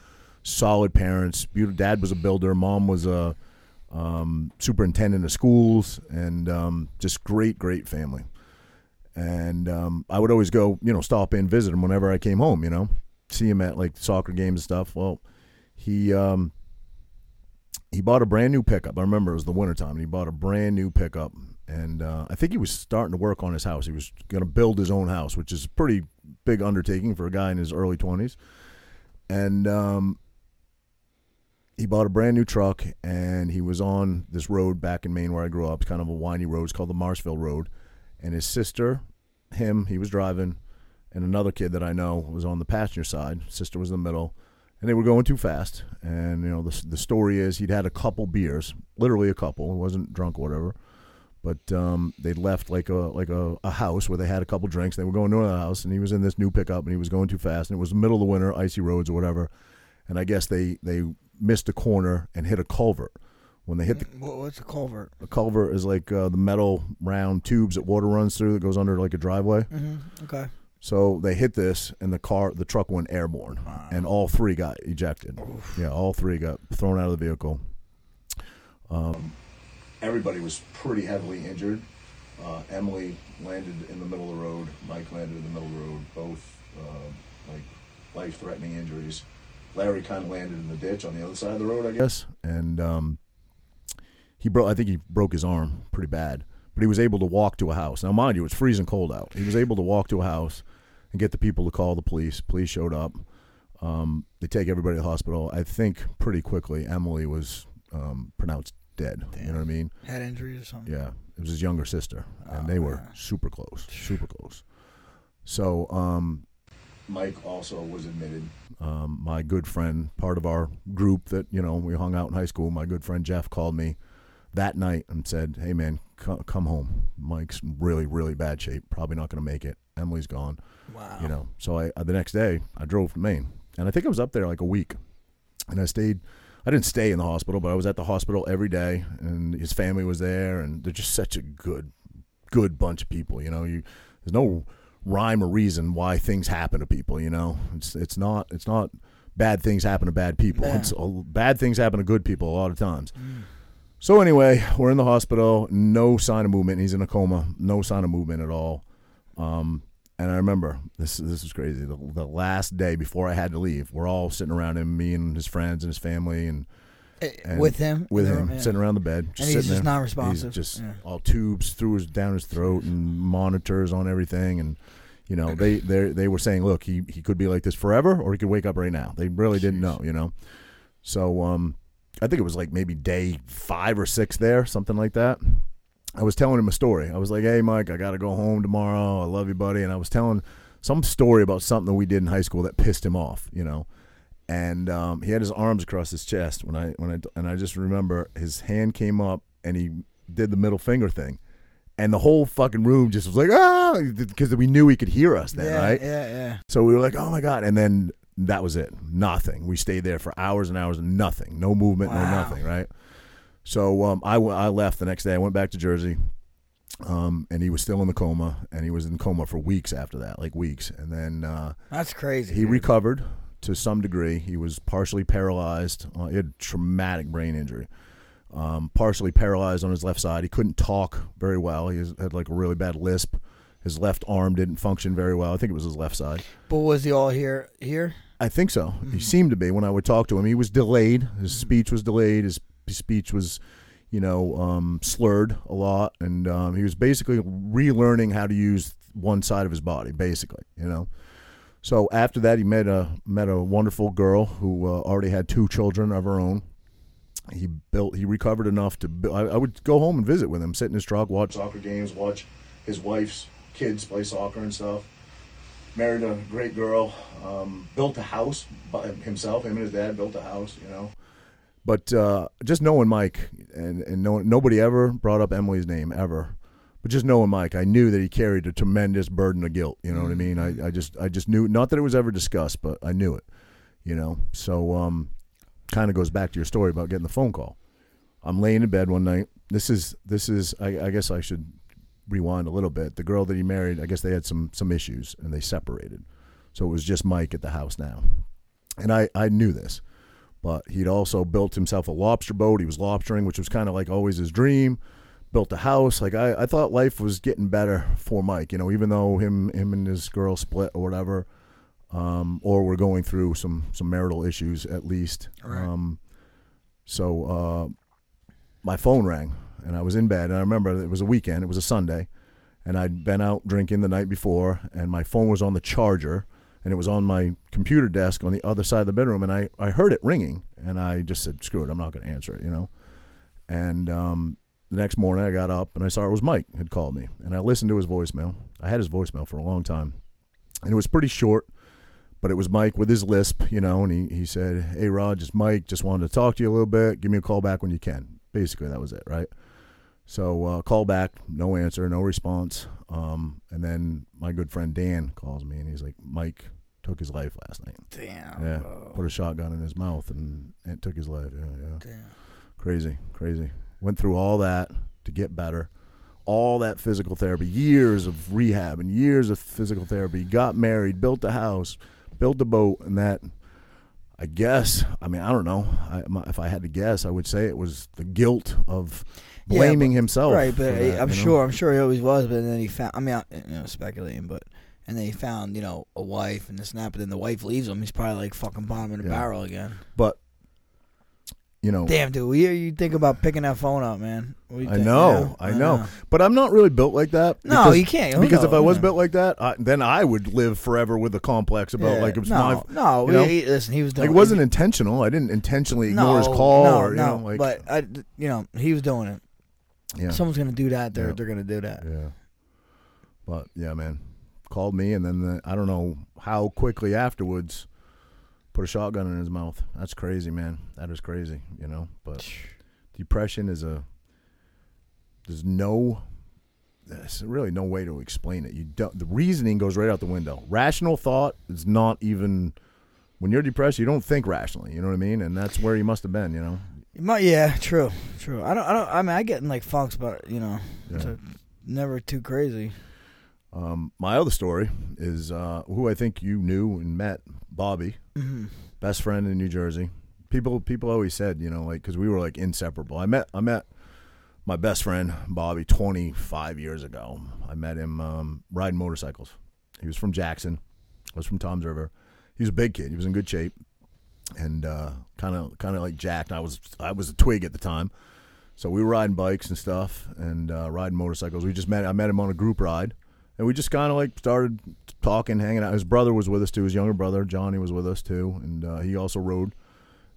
solid parents. Dad was a builder. Mom was a um, superintendent of schools, and um, just great, great family and um, I would always go, you know, stop in, visit him whenever I came home, you know, see him at like soccer games and stuff. Well, he um, he bought a brand new pickup. I remember it was the wintertime, and he bought a brand new pickup. And uh, I think he was starting to work on his house. He was going to build his own house, which is a pretty big undertaking for a guy in his early 20s. And um, he bought a brand new truck, and he was on this road back in Maine where I grew up. It's kind of a windy road. It's called the Marshville Road and his sister, him, he was driving, and another kid that I know was on the passenger side. Sister was in the middle, and they were going too fast. And you know, the the story is he'd had a couple beers, literally a couple. He wasn't drunk or whatever, but um, they'd left like a like a, a house where they had a couple drinks. They were going to another house, and he was in this new pickup, and he was going too fast, and it was the middle of the winter, icy roads or whatever. And I guess they they missed a corner and hit a culvert. When they hit the What's a culvert? a culvert is like uh, the metal round tubes that water runs through that goes under like a driveway. Mm-hmm. Okay. So they hit this, and the car, the truck went airborne, and all three got ejected. Yeah, all three got thrown out of the vehicle. Um, everybody was pretty heavily injured. Uh, Emily landed in the middle of the road. Mike landed in the middle of the road. Both uh, like life-threatening injuries. Larry kind of landed in the ditch on the other side of the road, I guess, and um, he broke. I think he broke his arm pretty bad, but he was able to walk to a house. Now, mind you, it's freezing cold out. He was able to walk to a house and get the people to call the police. Police showed up. Um, they take everybody to the hospital. I think pretty quickly, Emily was um, pronounced dead. You know what I mean? Head injuries or something. Yeah, it was his younger sister, and they were super close, super close. So, um, Mike also was admitted. Um, my good friend, part of our group that you know we hung out in high school. My good friend Jeff called me that night and said, "Hey man, co- come home. Mike's really, really bad shape. Probably not going to make it. Emily's gone. Wow. You know." So I uh, the next day I drove to Maine, and I think I was up there like a week, and I stayed. I didn't stay in the hospital, but I was at the hospital every day, and his family was there, and they're just such a good, good bunch of people. You know, you there's no rhyme or reason why things happen to people. You know, it's it's not it's not bad things happen to bad people. Yeah. It's uh, bad things happen to good people a lot of times. So anyway, we're in the hospital. No sign of movement. He's in a coma. No sign of movement at all. Um, and I remember this. This is crazy. The, the last day before I had to leave, we're all sitting around him, me and his friends and his family, and, Eh, and with him. with him, yeah. sitting around the bed, just And he's just there. non-responsive. He's just Yeah. all tubes through his down his throat and monitors on everything, and you know they they they were saying, look, he he could be like this forever, or he could wake up right now. They really didn't know, you know. So um, I think it was like maybe day five or six there, something like that. I was telling him a story. I was like, "Hey, Mike, I got to go home tomorrow. I love you, buddy." And I was telling some story about something that we did in high school that pissed him off, you know. And um, he had his arms across his chest when I when I and I just remember his hand came up and he did the middle finger thing, and the whole fucking room just was like ah because we knew he could hear us then, yeah, right? Yeah, yeah. So we were like, oh my God. And then that was it. Nothing. We stayed there for hours and hours and nothing. No movement, no nothing, right? So um, I, w- I left the next day. I went back to Jersey. Um, and he was still in the coma, and he was in coma for weeks after that, like weeks. And then uh, That's crazy. he dude. recovered to some degree. He was partially paralyzed. Uh, he had traumatic brain injury. Um, partially paralyzed on his left side. He couldn't talk very well. He had like a really bad lisp. His left arm didn't function very well. I think it was his left side. But was he all here? Here? I think so. Mm-hmm. He seemed to be when I would talk to him. He was delayed. His speech was delayed. His, his speech was, you know, um, slurred a lot, and um, he was basically relearning how to use one side of his body, basically. You know. So after that, he met a met a wonderful girl who uh, already had two children of her own. He built. He recovered enough to. bu- I, I would go home and visit with him, sit in his truck, watch soccer games, watch his wife's kids play soccer and stuff married a great girl, um, built a house by himself. Him and his dad built a house, you know. But uh, just knowing Mike, and and no, nobody ever brought up Emily's name ever. But just knowing Mike, I knew that he carried a tremendous burden of guilt. You know what I mean? I, I just I just knew not that it was ever discussed, but I knew it. You know, so um, kind of goes back to your story about getting the phone call. I'm laying in bed one night. This is this is I, I guess I should rewind a little bit. The girl that he married, I guess they had some some issues and they separated. So it was just Mike at the house now. And I I knew this. But he'd also built himself a lobster boat. He was lobstering, which was kind of like always his dream. Built a house. Like I, I thought life was getting better for Mike, you know, even though him him and his girl split or whatever. Um, or we're going through some some marital issues at least. Right. Um, so uh, my phone rang and I was in bed and I remember it was a weekend, it was a Sunday, and I'd been out drinking the night before and my phone was on the charger and it was on my computer desk on the other side of the bedroom and I, I heard it ringing and I just said, Screw it, I'm not gonna answer it, you know. And um, the next morning I got up and I saw it was Mike had called me and I listened to his voicemail. I had his voicemail for a long time. And it was pretty short, but it was Mike with his lisp, you know, and he, he said, Hey Rod, just Mike, just wanted to talk to you a little bit. Give me a call back when you can. Basically that was it, right? So uh, call back, no answer, no response. Um, and then my good friend Dan calls me and he's like, Mike took his life last night. Damn. Yeah, bro. put a shotgun in his mouth and it took his life. Yeah, yeah. Damn. Crazy, crazy. Went through all that to get better. All that physical therapy, years of rehab and years of physical therapy. Got married, built a house, built the boat, and that. I guess. I mean, I don't know. I, my, if I had to guess, I would say it was the guilt of Yeah, blaming but- himself. Right, but that, I'm you know? sure, I'm sure he always was. But then he found, I mean, I, you know, speculating, but and then he found, you know, a wife and this and that. But then the wife leaves him. He's probably like fucking bomb in a Yeah. barrel again. But you know, Damn, dude, you, you think about picking that phone up, man? Do you I know, I know. But I'm not really built like that. No, because- you can't. Who Because if I was built like that, I, then I would live forever with a complex about Yeah. like it was no, my no. you know? he- listen, he was like doing. it wasn't intentional. I didn't intentionally ignore no, his call no, or you no, know like but I, you know, he was doing it. yeah, Someone's gonna do that. They're Yeah. they're gonna do that. yeah. But yeah, man, called me and then the, I don't know how quickly afterwards put a shotgun in his mouth. That's crazy, man. That is crazy, you know. But depression is a there's no there's really no way to explain it. You don't the reasoning goes right out the window. Rational thought is not even when you're depressed, you don't think rationally, you know what I mean? And that's where you must have been, you know. You might- yeah, true, true. I don't, I don't. I mean, I get in like funks, but you know, it's Yeah. a, never too crazy. Um, my other story is uh, who I think you knew and met, Bobby, hmm best friend in New Jersey. People people always said, you know, like because we were like inseparable. I met I met my best friend Bobby 25 years ago. I met him um, riding motorcycles. He was from Jackson. I was from Toms River. He was a big kid. He was in good shape, and kind of kind of like jacked. I was I was a twig at the time, so we were riding bikes and stuff and uh, riding motorcycles. We just met. I met him on a group ride, and we just kind of like started talking, hanging out. His brother was with us too. His younger brother Johnny was with us too, and uh, he also rode.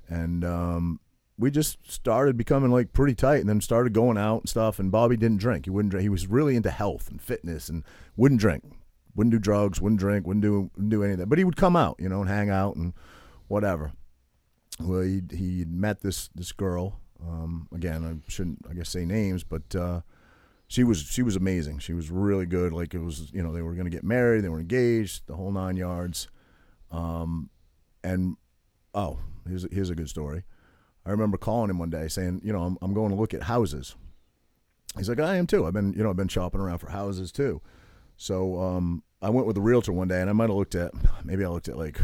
And um, we just started becoming like pretty tight, and then started going out and stuff. And Bobby didn't drink. He wouldn't drink. He was really into health and fitness, and wouldn't drink, wouldn't do drugs, wouldn't drink, wouldn't do wouldn't do any of that. But he would come out, you know, and hang out and whatever. Well, he he met this this girl. Um, again, I shouldn't I guess say names, but uh, she was she was amazing. She was really good. Like it was, you know, they were going to get married, they were engaged, the whole nine yards. Um, and oh, here's here's a good story. I remember calling him one day saying, you know, I'm I'm going to look at houses. He's like, I am too. I've been, you know, I've been shopping around for houses too. So um, I went with a realtor one day, and I might have looked at, maybe I looked at like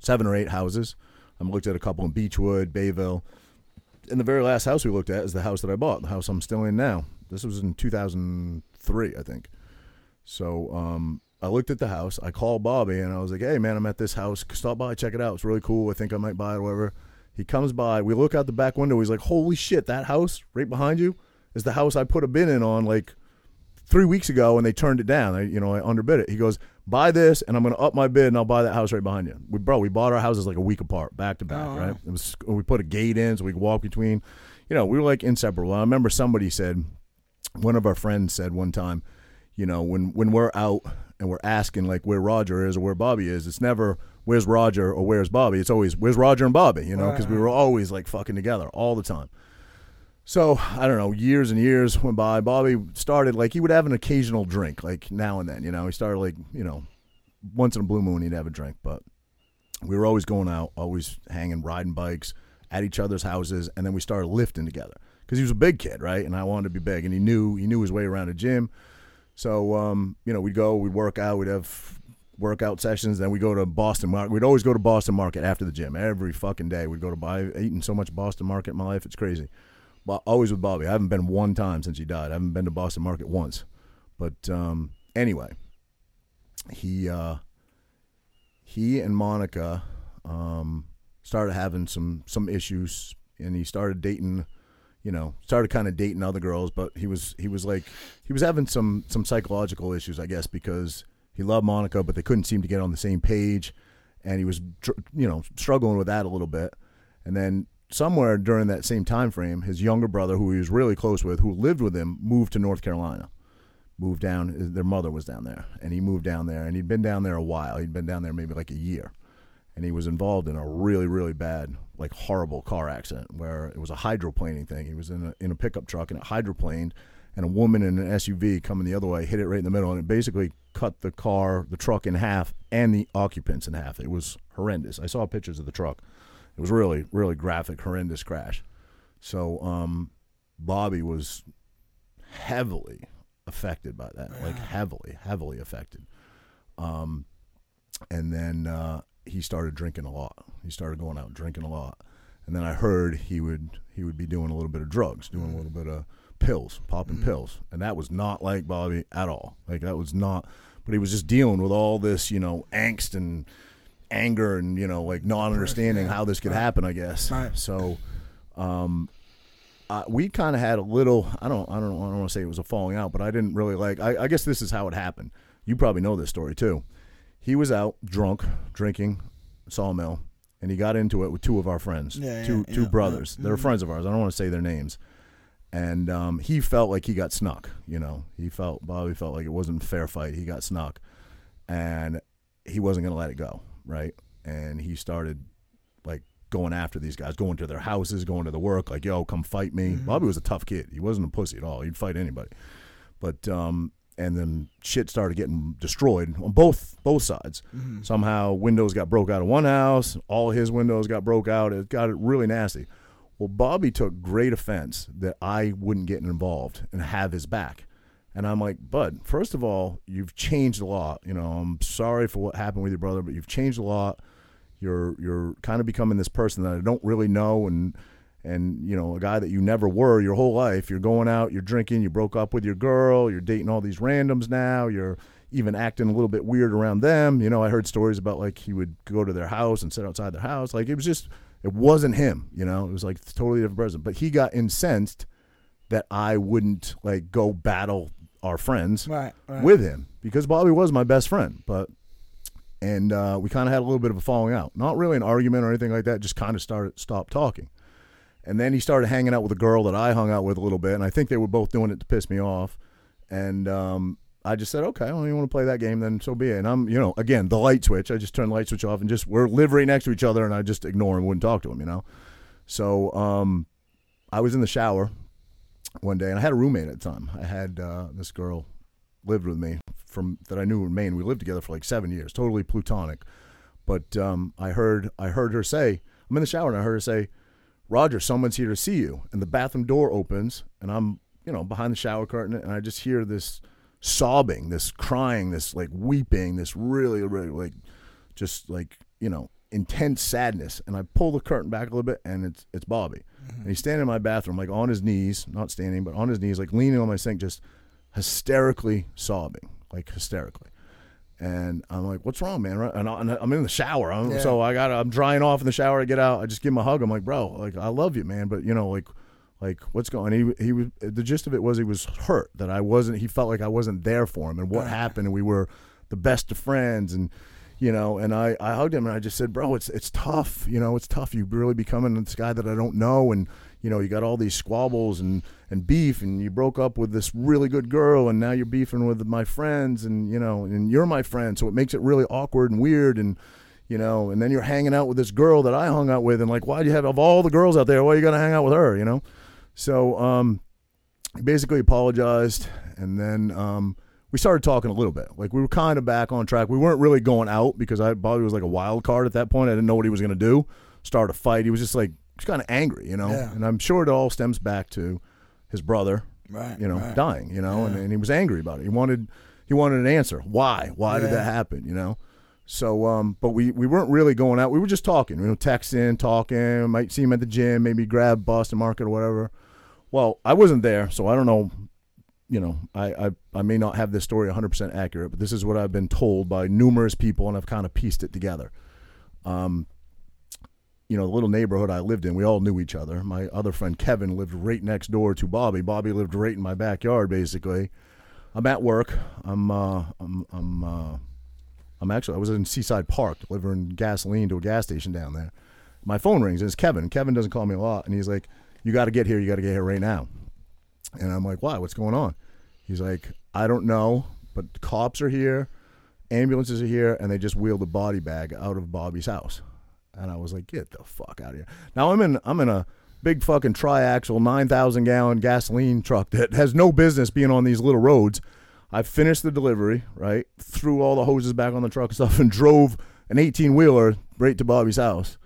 seven or eight houses. I looked at a couple in Beechwood, Bayville. And the very last house we looked at is the house that I bought, the house I'm still in now. This was in 2003, I think. So um, I looked at the house. I called Bobby and I was like, hey, man, I'm at this house. Stop by, check it out. It's really cool. I think I might buy it, whatever. He comes by. We look out the back window. He's like, holy shit, that house right behind you is the house I put a bid in on like three weeks ago and they turned it down. I, you know, I underbid it. He goes, buy this and I'm going to up my bid and I'll buy that house right behind you. We, bro, we bought our houses like a week apart, back to back, Oh, right? It was, we put a gate in so we could walk between. You know, we were like inseparable. I remember somebody said, one of our friends said one time, you know, when when we're out and we're asking like where Roger is or where Bobby is, it's never where's Roger or where's Bobby. It's always where's Roger and Bobby, you know, because we were always like fucking together all the time. So I don't know, years and years went by. Bobby started like he would have an occasional drink, like now and then. You know, he started like you know, once in a blue moon he'd have a drink, but we were always going out, always hanging, riding bikes at each other's houses, and then we started lifting together because he was a big kid, right? And I wanted to be big, and he knew he knew his way around a gym. So um, you know, we'd go, we'd work out, we'd have workout sessions. Then we'd go to Boston Market. We'd always go to Boston Market after the gym every fucking day. We'd go to buy eating so much Boston Market in my life, it's crazy. But always with Bobby. I haven't been one time since he died. I haven't been to Boston Market once. But um, anyway, he uh, he and Monica um, started having some some issues, and he started dating. You know, started kind of dating other girls, but he was he was like he was having some some psychological issues, I guess, because he loved Monica, but they couldn't seem to get on the same page, and he was you know struggling with that a little bit. And then somewhere during that same time frame, his younger brother, who he was really close with, who lived with him, moved to North Carolina. Moved down. Their mother was down there, and he moved down there, and he'd been down there a while. He'd been down there maybe like a year, and he was involved in a really, really bad, like horrible car accident where it was a hydroplaning thing. He was in a in a pickup truck and it hydroplaned, and a woman in an SUV coming the other way hit it right in the middle, and it basically cut the car, the truck in half, and the occupants in half. It was horrendous. I saw pictures of the truck. It was really, really graphic, horrendous crash. So um, Bobby was heavily affected by that, like heavily, heavily affected. Um, and then uh, he started drinking a lot. He started going out drinking a lot. And then I heard he would he would be doing a little bit of drugs, doing a little bit of pills, popping pills, and that was not like Bobby at all. Like that was not. But he was just dealing with all this, you know, angst and anger and you know, like not understanding how this could happen. I guess. Right. So, um, uh, we kind of had a little. I don't. I don't. I don't want to say it was a falling out, but I didn't really like. I, I guess this is how it happened. You probably know this story too. He was out drunk, drinking, sawmill, and he got into it with two of our friends, Yeah, two yeah, two yeah, brothers. They're friends of ours. I don't want to say their names. And um, he felt like he got snuck. You know, he felt Bobby felt like it wasn't a fair fight. He got snuck, and he wasn't going to let it go. Right, and he started like going after these guys, going to their houses, going to the work, like, yo, come fight me. Mm-hmm. Bobby was a tough kid. He wasn't a pussy at all. He'd fight anybody. But um and then shit started getting destroyed on both both sides. Mm-hmm. Somehow windows got broke out of one house, all his windows got broke out. It got really nasty. Well, Bobby took great offense that I wouldn't get involved and have his back. And I'm like, Bud, first of all, you've changed a lot. You know, I'm sorry for what happened with your brother, but you've changed a lot you're you're kind of becoming this person that I don't really know and and you know a guy that you never were your whole life you're going out you're drinking you broke up with your girl you're dating all these randoms now you're even acting a little bit weird around them you know I heard stories about like he would go to their house and sit outside their house like it was just it wasn't him you know it was like totally different person but he got incensed that I wouldn't like go battle our friends Right, right. with him because Bobby was my best friend but and uh, we kind of had a little bit of a falling out. Not really an argument or anything like that. Just kind of started stopped talking. And then he started hanging out with a girl that I hung out with a little bit, and I think they were both doing it to piss me off. And um, I just said, okay, well, you want to play that game, then so be it. And I'm, you know, again, the light switch. I just turned the light switch off and just we're live right next to each other, and I just ignore him, wouldn't talk to him, you know. So um, I was in the shower one day, and I had a roommate at the time. I had uh, this girl lived with me from that I knew in Maine. We lived together for like seven years, totally plutonic. But um, I heard I heard her say, I'm in the shower and I heard her say, Roger, someone's here to see you. And the bathroom door opens and I'm, you know, behind the shower curtain and I just hear this sobbing, this crying, this like weeping, this really, really like just like, you know, intense sadness. And I pull the curtain back a little bit, and it's it's Bobby, mm-hmm. and he's standing in my bathroom, like on his knees, not standing, but on his knees, like leaning on my sink, just hysterically sobbing, like hysterically. And I'm like, "What's wrong, man?" Right? And I- and I'm in the shower, I'm, Yeah. so I got I'm drying off in the shower. I get out, I just give him a hug. I'm like, "Bro, like I love you, man, but you know, like." Like what's going? He he was the gist of it was he was hurt that I wasn't. He felt like I wasn't there for him, and what happened. And we were the best of friends, and you know. And I, I hugged him, and I just said, "Bro, it's it's tough. You know, it's tough. You really becoming this guy that I don't know, and you know, you got all these squabbles and and beef, and you broke up with this really good girl, and now you're beefing with my friends, and you know, and you're my friend, so it makes it really awkward and weird, and." You know, and then you're hanging out with this girl that I hung out with, and like, why do you have of all the girls out there? Why you gotta hang out with her? You know, so um, basically apologized, and then um, we started talking a little bit. Like we were kind of back on track. We weren't really going out because I Bobby was like a wild card at that point. I didn't know what he was going to do. Start a fight. He was just like he's kind of angry, you know. Yeah. And I'm sure it all stems back to his brother, Right. you know, right. dying, you know, and, and he was angry about it. He wanted he wanted an answer. Why? Why did that happen? You know. So, um, but we, we weren't really going out. We were just talking, you know, texting, talking. Might see him at the gym, maybe grab Boston Market or whatever. Well, I wasn't there, so I don't know. You know, I, I, I may not have this story 100% accurate, but this is what I've been told by numerous people, and I've kind of pieced it together. Um, you know, the little neighborhood I lived in, we all knew each other. My other friend Kevin lived right next door to Bobby. Bobby lived right in my backyard, basically. I'm at work. I'm, uh, I'm, I'm, uh, I'm actually, I was in Seaside Park delivering gasoline to a gas station down there. My phone rings, and it's Kevin. Kevin doesn't call me a lot, and he's like, "You got to get here. You got to get here right now." And I'm like, "Why? What's going on?" He's like, "I don't know, but cops are here, ambulances are here, and they just wheeled a body bag out of Bobby's house." And I was like, "Get the fuck out of here!" Now I'm in, I'm in a big fucking triaxle, nine thousand gallon gasoline truck that has no business being on these little roads. I finished the delivery, right? Threw all the hoses back on the truck and stuff, and drove an 18 wheeler right to Bobby's house.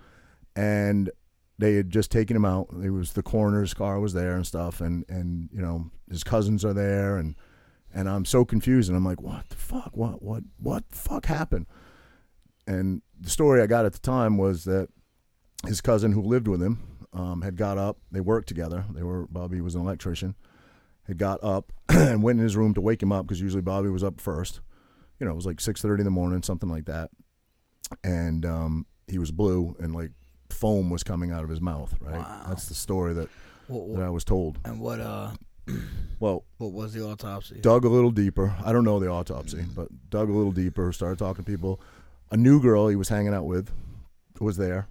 And they had just taken him out. It was the coroner's car was there and stuff, and and you know his cousins are there, and and I'm so confused, and I'm like, what the fuck? What what what the fuck happened? And the story I got at the time was that his cousin who lived with him um, had got up. They worked together. They were Bobby was an electrician. Had got up [CLEARS THROAT] and went in his room to wake him up because usually Bobby was up first. You know, it was like six thirty in the morning, something like that. And um, he was blue and like foam was coming out of his mouth. Right. Wow. That's the story that What, that I was told. and what uh [CLEARS THROAT] Well, what was the autopsy? dug a little deeper. I don't know the autopsy, but dug a little deeper. Started talking to people. A new girl he was hanging out with was there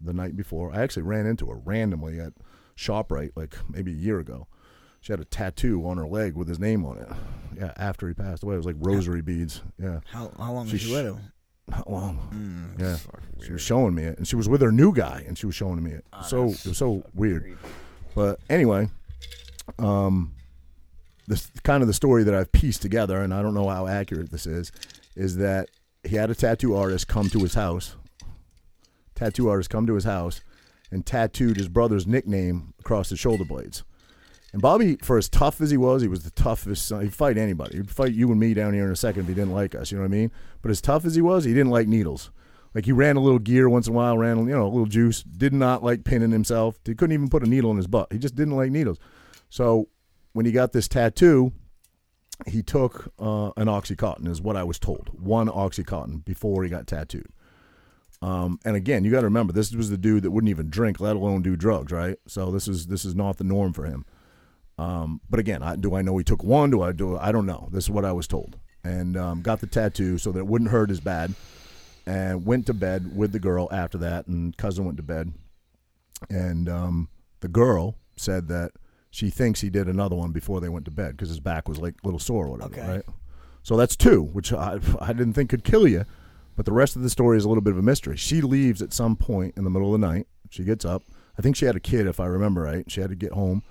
the night before. I actually ran into her randomly at ShopRite like maybe a year ago. She had a tattoo on her leg with his name on it. Yeah, after he passed away, it was like rosary beads. Yeah, How how long She was she sh- with him? Not long. Mm, Yeah. She was showing me it, and she was with her new guy, and she was showing me it. Ah, so it was so weird. creepy. But anyway, um, this kind of the story that I've pieced together, and I don't know how accurate this is, is that he had a tattoo artist come to his house. Tattoo artist come to his house and tattooed his brother's nickname across his shoulder blades. And Bobby, for as tough as he was, he was the toughest. Son. He'd fight anybody. He'd fight you and me down here in a second if he didn't like us. You know what I mean? But as tough as he was, he didn't like needles. Like he ran a little gear once in a while, ran you know a little juice. Did not like pinning himself. He couldn't even put a needle in his butt. He just didn't like needles. So when he got this tattoo, he took uh, an oxycontin, is what I was told. One oxycontin before he got tattooed. Um, and again, you got to remember, this was the dude that wouldn't even drink, let alone do drugs, right? So this is this is not the norm for him. Um, but again, I, do I know he took one? Do I do? I don't know. This is what I was told, and um, got the tattoo so that it wouldn't hurt as bad. And went to bed with the girl after that, and cousin went to bed, and um, the girl said that she thinks he did another one before they went to bed because his back was like a little sore or whatever, Okay. right? So that's two, which I, I didn't think could kill you. But the rest of the story is a little bit of a mystery. She leaves at some point in the middle of the night. She gets up. I think she had a kid, if I remember right. She had to get home.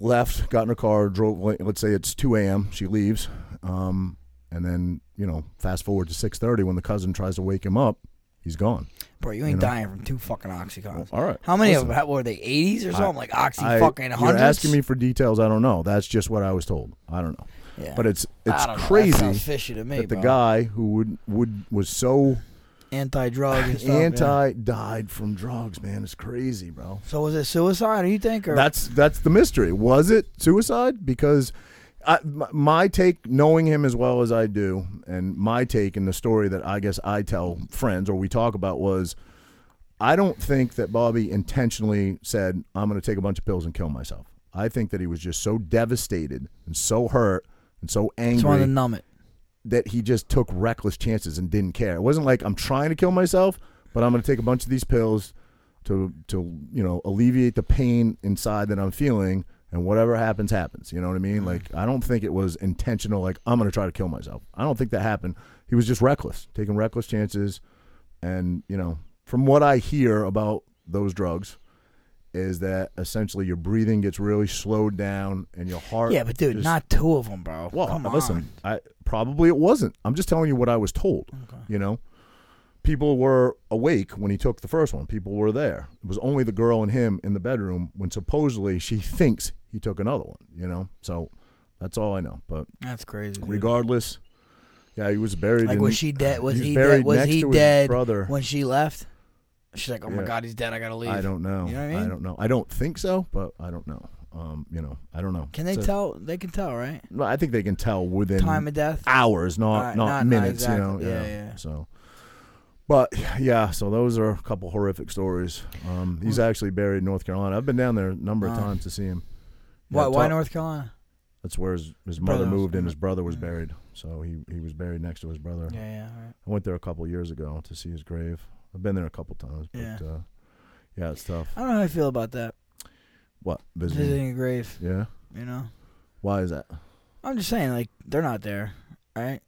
Left, got in her car, drove. Let's say it's two a.m. She leaves, um, and then you know, fast forward to six thirty when the cousin tries to wake him up. He's gone. Bro, you ain't You know? dying from two fucking oxycontins. All right. How many Listen, of them were they? 80s or something? like oxy I- fucking You're asking me for details. I don't know. That's just what I was told. I don't know. Yeah. But it's it's don't know. That crazy fishy to me, that the guy who would would was so anti-drug and [LAUGHS] stuff. Anti died from drugs, man. It's crazy, bro. So was it suicide? Do you think? Or That's that's the mystery. Was it suicide? Because I, my take, knowing him as well as I do, and my take in the story that I guess I tell friends or we talk about was, I don't think that Bobby intentionally said, "I'm going to take a bunch of pills and kill myself." I think that he was just so devastated and so hurt and so angry just wanted to numb it. That he just took reckless chances and didn't care. It wasn't like I'm trying to kill myself, but I'm going to take a bunch of these pills to to you know alleviate the pain inside that I'm feeling, and whatever happens, happens. You know what I mean? Like I don't think it was intentional. Like I'm going to try to kill myself. I don't think that happened. He was just reckless, taking reckless chances, and you know, from what I hear about those drugs. Is that essentially your breathing gets really slowed down and your heart? Yeah, but dude, just- not two of them, bro. well, Come listen, on. I probably it wasn't. I'm just telling you what I was told. Okay. You know, people were awake when he took the first one. People were there. It was only the girl and him in the bedroom when supposedly she thinks he took another one. You know, so that's all I know. But That's crazy. dude. regardless, yeah, he was buried. Like in, was she dead? Was he he, was buried dead? Was he dead brother. when she left? She's like, oh my Yeah. god, he's dead. I gotta leave. I don't know. You know what I mean? don't know. I don't think so, but I don't know. Um, you know, I don't know. Can they So- tell? They can tell, right? No, I think they can tell within Time of death. hours, not Alright, not, not- not minutes. You know, Yeah, yeah, yeah. So, but yeah, so those are a couple horrific stories. Um, he's actually buried in North Carolina. I've been down there a number of times to see him. Why? Yeah, Why North Carolina? That's where his, his mother was- moved and his brother was Mm. buried. So he he was buried next to his brother. Yeah, yeah. Right. I went there a couple years ago to see his grave. I've been there a couple times, but Yeah. uh, yeah, it's tough. I don't know how I feel about that. What visiting? Visiting a grave, Yeah. you know. Why is that? I'm just saying, like they're not there, right?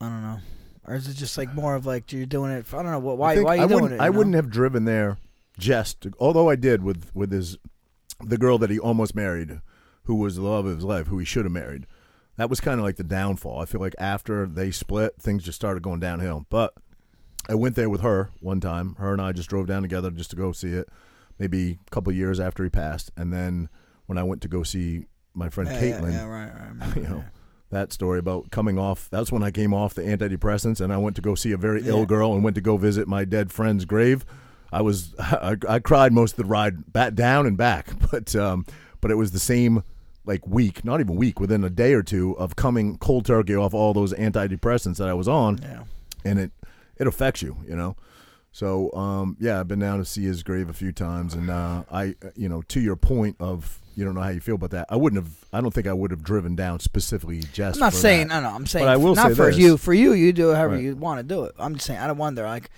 I don't know. Or is it just like more of like you're doing it? For, I don't know. What? Why? Why are you I doing it? I know? wouldn't have driven there just, to, although I did with with his the girl that he almost married, who was the love of his life, who he should have married. That was kind of like the downfall. I feel like after they split, things just started going downhill. But I went there with her one time. Her and I just drove down together just to go see it. Maybe a couple of years after he passed, and then when I went to go see my friend Yeah, Caitlin, Yeah, yeah, right, right. You know, that story about coming off. That's when I came off the antidepressants, and I went to go see a very ill girl, and went to go visit my dead friend's grave. I was [LAUGHS] I, I cried most of the ride back down and back, [LAUGHS] but um, but it was the same like week, not even week, within a day or two of coming cold turkey off all those antidepressants that I was on, Yeah. and it it affects you, you know. So um, yeah, I've been down to see his grave a few times, and uh, I, you know, to your point of you don't know how you feel about that. I wouldn't have. I don't think I would have driven down specifically just. I'm not saying that. no, no. I'm saying I will not say for this. you. For you, you do however Right. you want to do it. I'm just saying. I don't wonder. Like,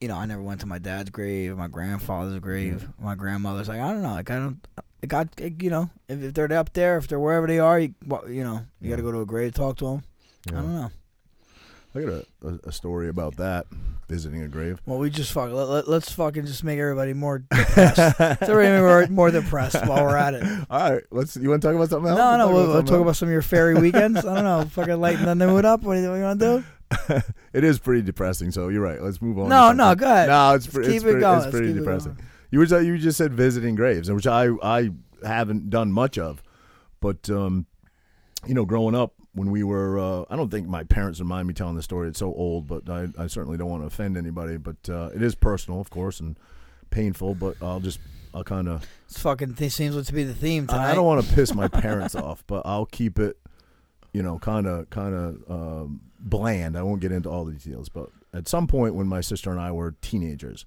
you know, I never went to my dad's grave, my grandfather's grave, my grandmother's. Like, I don't know. Like, I don't. Like, I, you know, if, if they're up there, if they're wherever they are, you, you know, you got to go to a grave, talk to them. I don't know. I got a, a, story about that visiting a grave. Well, we just fuck. Let, let, let's fucking just make everybody more depressed. [LAUGHS] let's everybody more, more depressed while we're at it. All right, let's. You want to talk about something else? No, no, we'll, we'll talk else? about some of your fairy weekends. I don't know. Fucking lighten the mood up. What do you, you want to do? [LAUGHS] it is pretty depressing. So you're right. Let's move on. No, no, go ahead. No, it's, pre- keep it's it pretty, going. it's pretty keep it depressing. going. You were you just said visiting graves, which I I haven't done much of, but um, you know, growing up when we were, uh, I don't think my parents would mind me telling the story. It's so old, but I, I certainly don't want to offend anybody. But uh, it is personal, of course, and painful. But I'll just I'll kind of It's fucking. This seems to be the theme tonight. I don't want to piss my [LAUGHS] parents off, but I'll keep it, you know, kind of kind of um, bland. I won't get into all the details, but at some point when my sister and I were teenagers,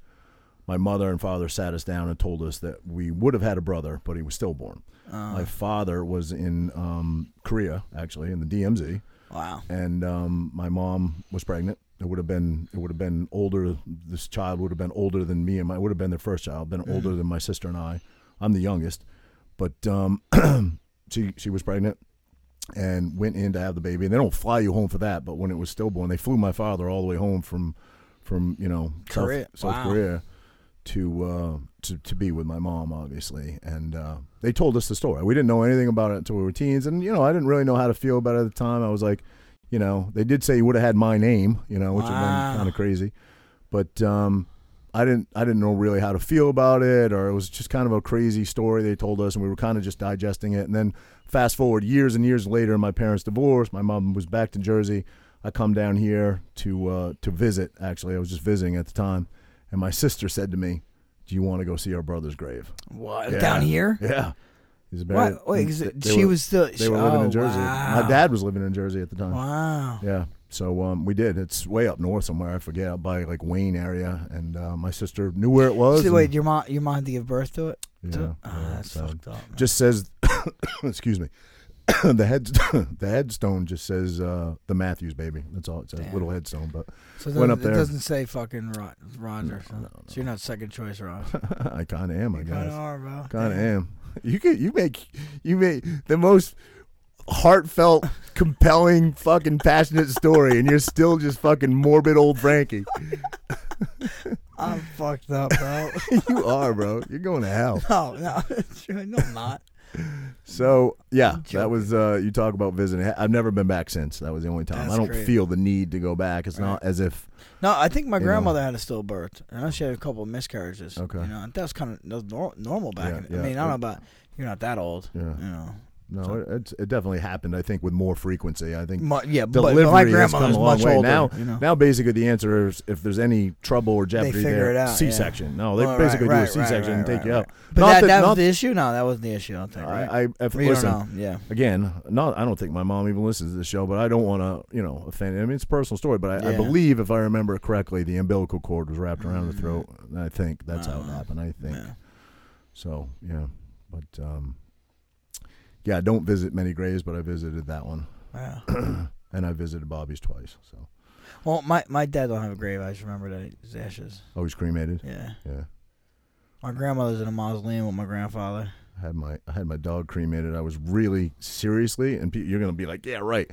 my mother and father sat us down and told us that we would have had a brother, but he was stillborn. Uh, my father was in um, Korea, actually, in the DMZ, wow. and um, my mom was pregnant. It would have been it would have been older. This child would have been older than me, and my would have been their first child. Been older Mhm. than my sister and I. I'm the youngest, but um, [CLEARS THROAT] she she was pregnant and went in to have the baby. And they don't fly you home for that, but when it was stillborn, they flew my father all the way home from from you know South- South, Wow. Korea to uh, to to be with my mom, obviously. And uh, they told us the story. We didn't know anything about it until we were teens, and you know I didn't really know how to feel about it at the time. I was like, you know, they did say you would have had my name, you know, which would have Wow. been kind of crazy, but. um I didn't I didn't know really how to feel about it or it was just kind of a crazy story they told us and we were kind of just digesting it and then fast forward years and years later my parents divorced my mom was back to Jersey I come down here to uh, to visit. Actually, I was just visiting at the time, and my sister said to me, "Do you want to go see our brother's grave?" What Yeah. down here? Yeah. He's buried. What? Wait, it- she were- was still. They were living oh, in Jersey. Wow. My dad was living in Jersey at the time. Wow. Yeah. So um, we did. It's way up north somewhere. I forget, by like Wayne area. And uh, my sister knew where it was. So wait, your mom, your mom had to give birth to it? yeah, To- Ah, yeah, that's so- fucked up. Man. just says, [COUGHS] excuse me, [COUGHS] the head [COUGHS] the headstone just says uh, the Matthews baby. That's all it says. Damn. Little headstone, but so it went doesn't, up there. it doesn't say fucking Ro- Roger. so, no, so you're not second choice, Roger. [LAUGHS] I kind of am. I You kind of are, bro. kind of am. You could you make you make the most heartfelt, [LAUGHS] compelling, fucking passionate story, and you're still just fucking morbid old Frankie. [LAUGHS] I'm fucked up, bro. you are, bro. You're going to hell. no, no, no, I'm not. So yeah, that was uh, you talk about visiting. I've never been back since. That was the only time. That's I don't crazy. feel the need to go back. It's not as if No, I think my You know. grandmother had a stillbirth. I know she had a couple of miscarriages. Okay. You know, and that was kind of that was normal back. Yeah, in, yeah. I mean, I don't know about you're not that old. Yeah. You know. No, So- it, it's, it definitely happened. I think with more frequency. I think Mu- yeah, delivery but my has come a long much way. older. now, you know. now basically the answer is if there's any trouble or jeopardy there, out, yeah. C-section. No, they right, basically do a C-section right, and take right, you right. out. But Not that, that- that not- was the issue. No, that wasn't the issue. I don't think. Right? I, I if, listen. Yeah. again, not I don't think my mom even listens to the show, but I don't want to, you know, offend. I mean, it's a personal story, but I, I believe if I remember correctly, the umbilical cord was wrapped around the throat. And I think that's how it Uh, happened. I think so. Yeah, but um, yeah, I don't visit many graves, but I visited that one, Yeah. [CLEARS THROAT] and I visited Bobby's twice. So, Well, my my dad don't have a grave. I just remember that his ashes. oh, he's cremated. Yeah. Yeah, My grandmother's in a mausoleum with my grandfather. I had my I had my dog cremated. I was really seriously, and you're gonna be like, yeah, right.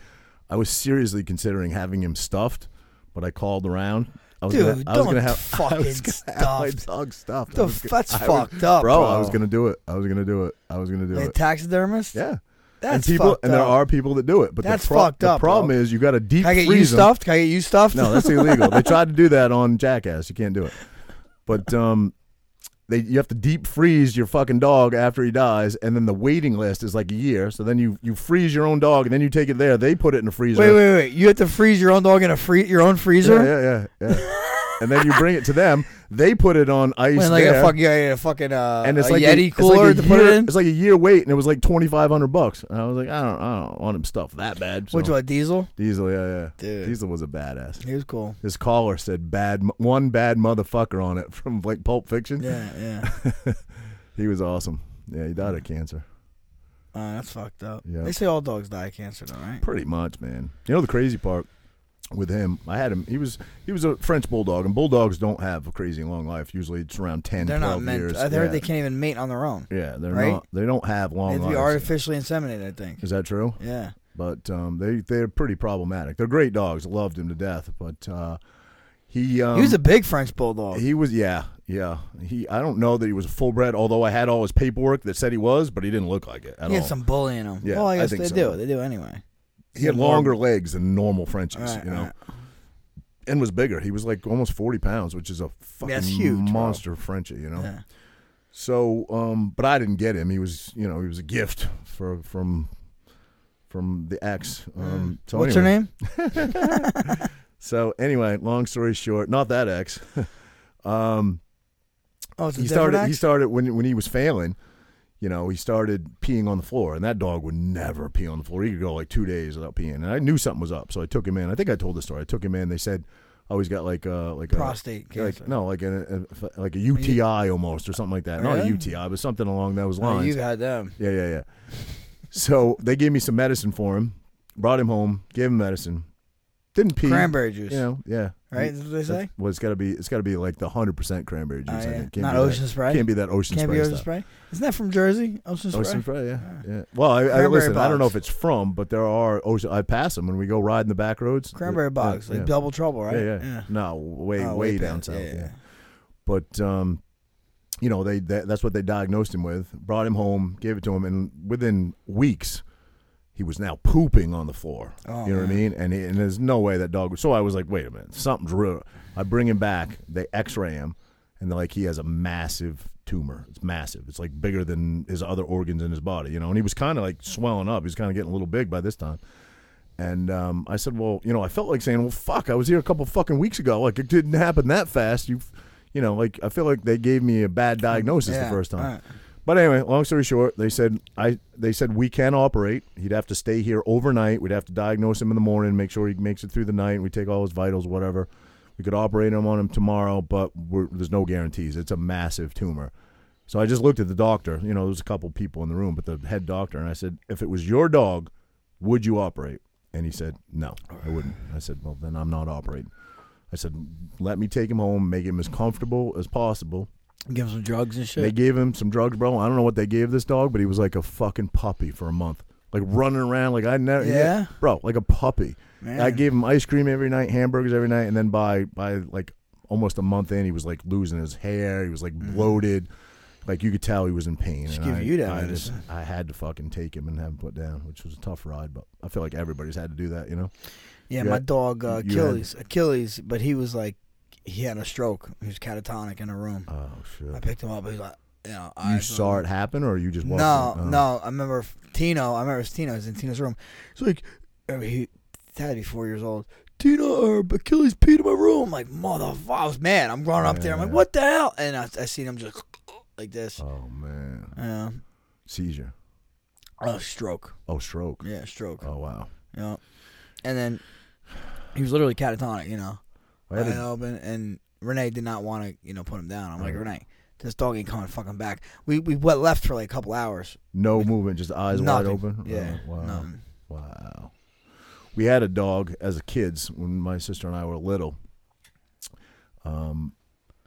I was seriously considering having him stuffed, but I called around. I was Dude, gonna, I was don't gonna have [LAUGHS] I fucking was gonna have my stuffed. dog stuffed. I The, was gonna- that's I was- fucked up, bro, bro. I was gonna do it. I was gonna do it. I was gonna do Like it. taxidermist. Yeah, That's and people, fucked and there up. are people that do it. But That's the, pro- fucked the up, bro. problem is you got to deep Can I get you freeze 'em. stuffed? Can I get you stuffed? No, that's illegal. [LAUGHS] they tried to do that on Jackass. You can't do it. But um, they you have to deep freeze your fucking dog after he dies, and then the waiting list is like a year. So then you you freeze your own dog, and then you take it there. They put it in a freezer. Wait, wait, wait. You have to freeze your own dog in a free your own freezer? Yeah, yeah, yeah, yeah. [LAUGHS] and then you bring it to them. They put it on ice When, like there. a fucking, yeah, a fucking uh, and it's a like Yeti a, it's cooler like a to year, put it. It's like a year wait, and it was like twenty five hundred bucks. And I was like, I don't, I don't want him stuffed that bad. So. Which one, Diesel? Diesel, yeah, yeah. Dude. Diesel was a badass. He was cool. His caller said "bad, one bad motherfucker" on it [LAUGHS] from like Pulp Fiction. Yeah, yeah. [LAUGHS] He was awesome. Yeah, he died of cancer. Uh, that's fucked up. Yeah. They say all dogs die of cancer, though, right? Pretty much, man. You know the crazy part with him, I had him. He was he was a French bulldog, and bulldogs don't have a crazy long life. Usually, it's around 10, They're 12 not meant. years. I heard yeah. they can't even mate on their own. Yeah, they're right? not. They don't have They long have to be lives. artificially inseminated. I think. Is that true? Yeah. But um, they they're pretty problematic. They're great dogs. Loved him to death. But uh, he um, he was a big French bulldog. He was, yeah, yeah. He, I don't know that he was a full bred, although I had all his paperwork that said he was, but he didn't look like it at all. he had some bully in him. Yeah, well, I I guess think they so. do. They do anyway. He had longer legs than normal Frenchies, Right, you know, right. and was bigger. He was like almost forty pounds, which is a fucking That's huge, bro. monster Frenchie, you know. Yeah. So, um, but I didn't get him. He was, you know, he was a gift for from from the ex. Um, so Mm. What's anyway. her name? [LAUGHS] So anyway, long story short, not that ex. [LAUGHS] um, Oh, he started. He started when when he was failing. You know, he started peeing on the floor, and that dog would never pee on the floor. He could go like two days without peeing, and I knew something was up, so I took him in. I think I told the story. I took him in. They said, "Oh, he's got like uh like prostate a cancer. like no like a, a like a UTI almost or something like that. Not a Really? UTI, but something along those Oh, lines." you had them. Yeah, yeah, yeah. so they gave me some medicine for him. Brought him home. Gave him medicine. Didn't pee. Cranberry juice. You know, yeah. Right? That's what they say? Well, it's got to be. It's got to be like the hundred percent cranberry juice. Oh, I think. Can't Not be that- ocean spray. Can't be that ocean spray. Can't be ocean stuff. spray. Isn't that from Jersey? Ocean spray. Ocean spray, yeah, Yeah. yeah. Well, I, I listen. I don't know if it's from, but there are ocean. I pass them when we go riding the back roads. Cranberry Yeah, like yeah. double trouble, right? Yeah, yeah, No, way, Oh, way, way down south. yeah, Yeah, yeah. But um, you know, they that, that's what they diagnosed him with. Brought him home, gave it to him, and within weeks, he was now pooping on the floor. Oh, you know what I mean? And he, and there's no way that dog. So I was like, wait a minute, something's real. I bring him back. They X-ray him, and they're like, he has a massive tumor. It's massive. It's like bigger than his other organs in his body. You know, and he was kind of like swelling up. He was kind of getting a little big by this time. And um, I said, well, you know, I felt like saying, well, fuck, I was here a couple fucking weeks ago. Like it didn't happen that fast. You, you know, like I feel like they gave me a bad diagnosis Yeah, the first time. But anyway, long story short, they said I they said we can operate. He'd have to stay here overnight. We'd have to diagnose him in the morning, make sure he makes it through the night. We take all his vitals, whatever. We could operate him on him tomorrow, but there's no guarantees. It's a massive tumor. So I just looked at the doctor. You know, there was a couple people in the room, but the head doctor, and I said, if it was your dog, would you operate? And he said, no, I wouldn't. I said, well, then I'm not operating. I said, let me take him home, make him as comfortable as possible. Give him some drugs and shit. They gave him some drugs, bro. I don't know what they gave this dog, but he was like a fucking puppy for a month, like running around like I never, Yeah? bro, like a puppy. Man. I gave him ice cream every night, hamburgers every night, and then by by like almost a month in, he was like losing his hair. He was like bloated, like you could tell he was in pain. Just and give I, you that I just medicine. I had to fucking take him and have him put down, which was a tough ride, but I feel like everybody's had to do that, you know. Yeah, You my had- dog uh, you had- Achilles. Achilles, but he was like, he had a stroke. He was catatonic in a room. Oh shit! I picked him up. He's like, you know, You I saw it happen, or you just watched No, it? Oh. no. I remember Tino. I remember it was Tino. He was in Tino's room. He's like, uh, he had to be four years old. Tino or Achilles peed in my room. I'm like, motherfucker. I was mad. I'm running up there. I'm like, what the hell? And I, I seen him just [SNIFFS] like this. Oh man, Yeah. seizure. Oh, stroke. Oh, stroke. Yeah, stroke. Oh wow. Yeah. And then he was literally catatonic, you know. Wide a- open, and Renee did not want to, you know, put him down. I'm like, Right. Renee, this dog ain't coming fucking back. We we went left for like a couple hours. no movement, just eyes Nothing. wide open. Yeah. Oh, wow. nothing. Wow. We had a dog as kids when my sister and I were little. Um,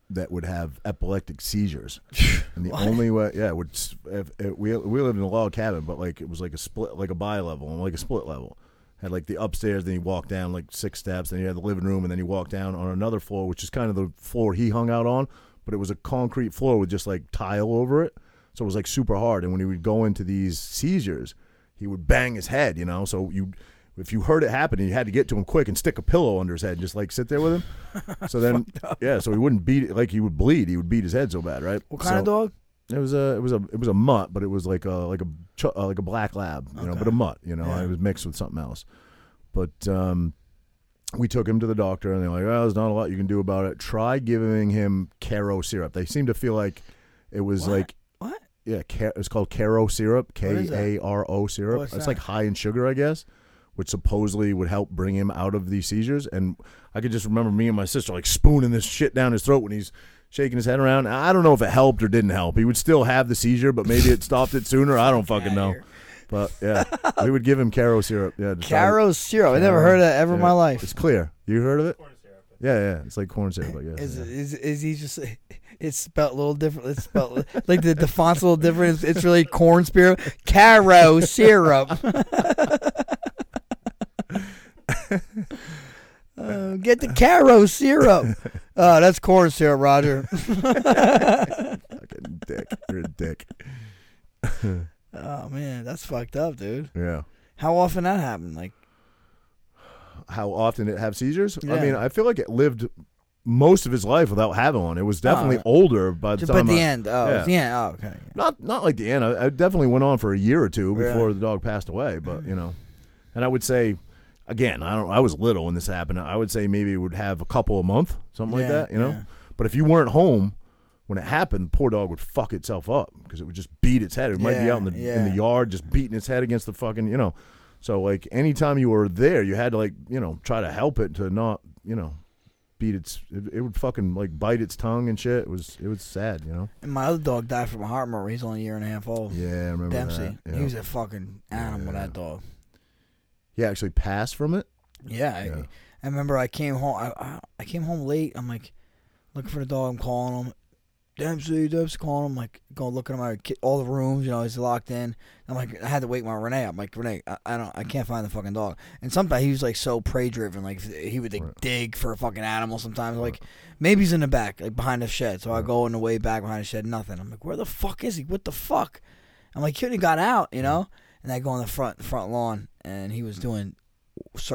that would have epileptic seizures, [LAUGHS] and the only way, yeah, would if, if we we lived in a log cabin, but like it was like a split, like a bi level, and like a split level. Had like the upstairs, then he walked down like six steps, then he had the living room, and then he walked down on another floor, which is kind of the floor he hung out on, but it was a concrete floor with just like tile over it, so it was like super hard. And when he would go into these seizures, he would bang his head, you know. So you, if you heard it happen, you had to get to him quick and stick a pillow under his head, and just like sit there with him. [LAUGHS] So then, yeah, so he wouldn't beat it like he would bleed. He would beat his head so bad, right? What kind of dog? It was a, it was a, it was a mutt, but it was like a, like a, ch- uh, like a black lab, you know, Okay. but a mutt, you know. Yeah. It was mixed with something else. But um, we took him to the doctor, and they're like, "Oh, there's not a lot you can do about it. Try giving him Karo syrup." They seemed to feel like it was What? like What? yeah, it's called Karo syrup, K is that? A R O syrup. What's it's that? like high in sugar, I guess, which supposedly would help bring him out of these seizures. And I could just remember me and my sister like spooning this shit down his throat when he's shaking his head around. I don't know if it helped or didn't help. He would still have the seizure, but maybe it stopped it sooner. I don't fucking know. But yeah, we would give him Karo syrup. Yeah, Karo syrup. I never heard of that ever in my life. It's clear. You heard of it? Yeah, yeah. It's like corn syrup, I guess. Is, yeah. is is he just? [LAUGHS] It's spelled a little different. It's spelled like the, the font's a little different. It's, it's really corn syrup, Karo syrup. [LAUGHS] Uh, get the Karo syrup. Oh, that's corn syrup, Roger. [LAUGHS] Fucking dick. You're a dick. Oh man, that's fucked up, dude. Yeah. How often that happened? Like, how often it have seizures. I Yeah. mean, I feel like it lived most of his life without having one. It was definitely Oh. older by the just time. at the I- end. Oh, yeah. it's the end. Oh, okay. Not not like the end. I, I definitely went on for a year or two Yeah. before the dog passed away. But you know, and I would say, again, I don't. I was little when this happened. I would say maybe it would have a couple a month, something like that. You know, yeah. but if you weren't home. When it happened, the poor dog would fuck itself up because it would just beat its head. It might be out in the in the yard, just beating its head against the fucking, you know. So like anytime you were there, you had to like, you know, try to help it to not, you know, beat its. It, it would fucking like bite its tongue and shit. It was it was sad, you know. And my other dog died from a heart murmur. He's only a year and a half old. Yeah, I remember Dempsey. that. He was a fucking animal. Yeah. That dog. He actually passed from it. Yeah, I, Yeah. I remember I came home. I, I I came home late. I'm like looking for the dog. I'm calling him. Dempsey, Dempsey, calling him. Like going looking at my all the rooms. You know, he's locked in. I'm like, I had to wake my Renee. I'm like, Renee, I, I don't, I can't find the fucking dog. And sometimes he was like so prey driven. Like he would like, Right. dig for a fucking animal. Sometimes like maybe he's in the back, like behind the shed. So I Right. go in the way back behind the shed. Nothing. I'm like, where the fuck is he? What the fuck? I'm like, he got out. You know. And I go on the front front lawn, and he was doing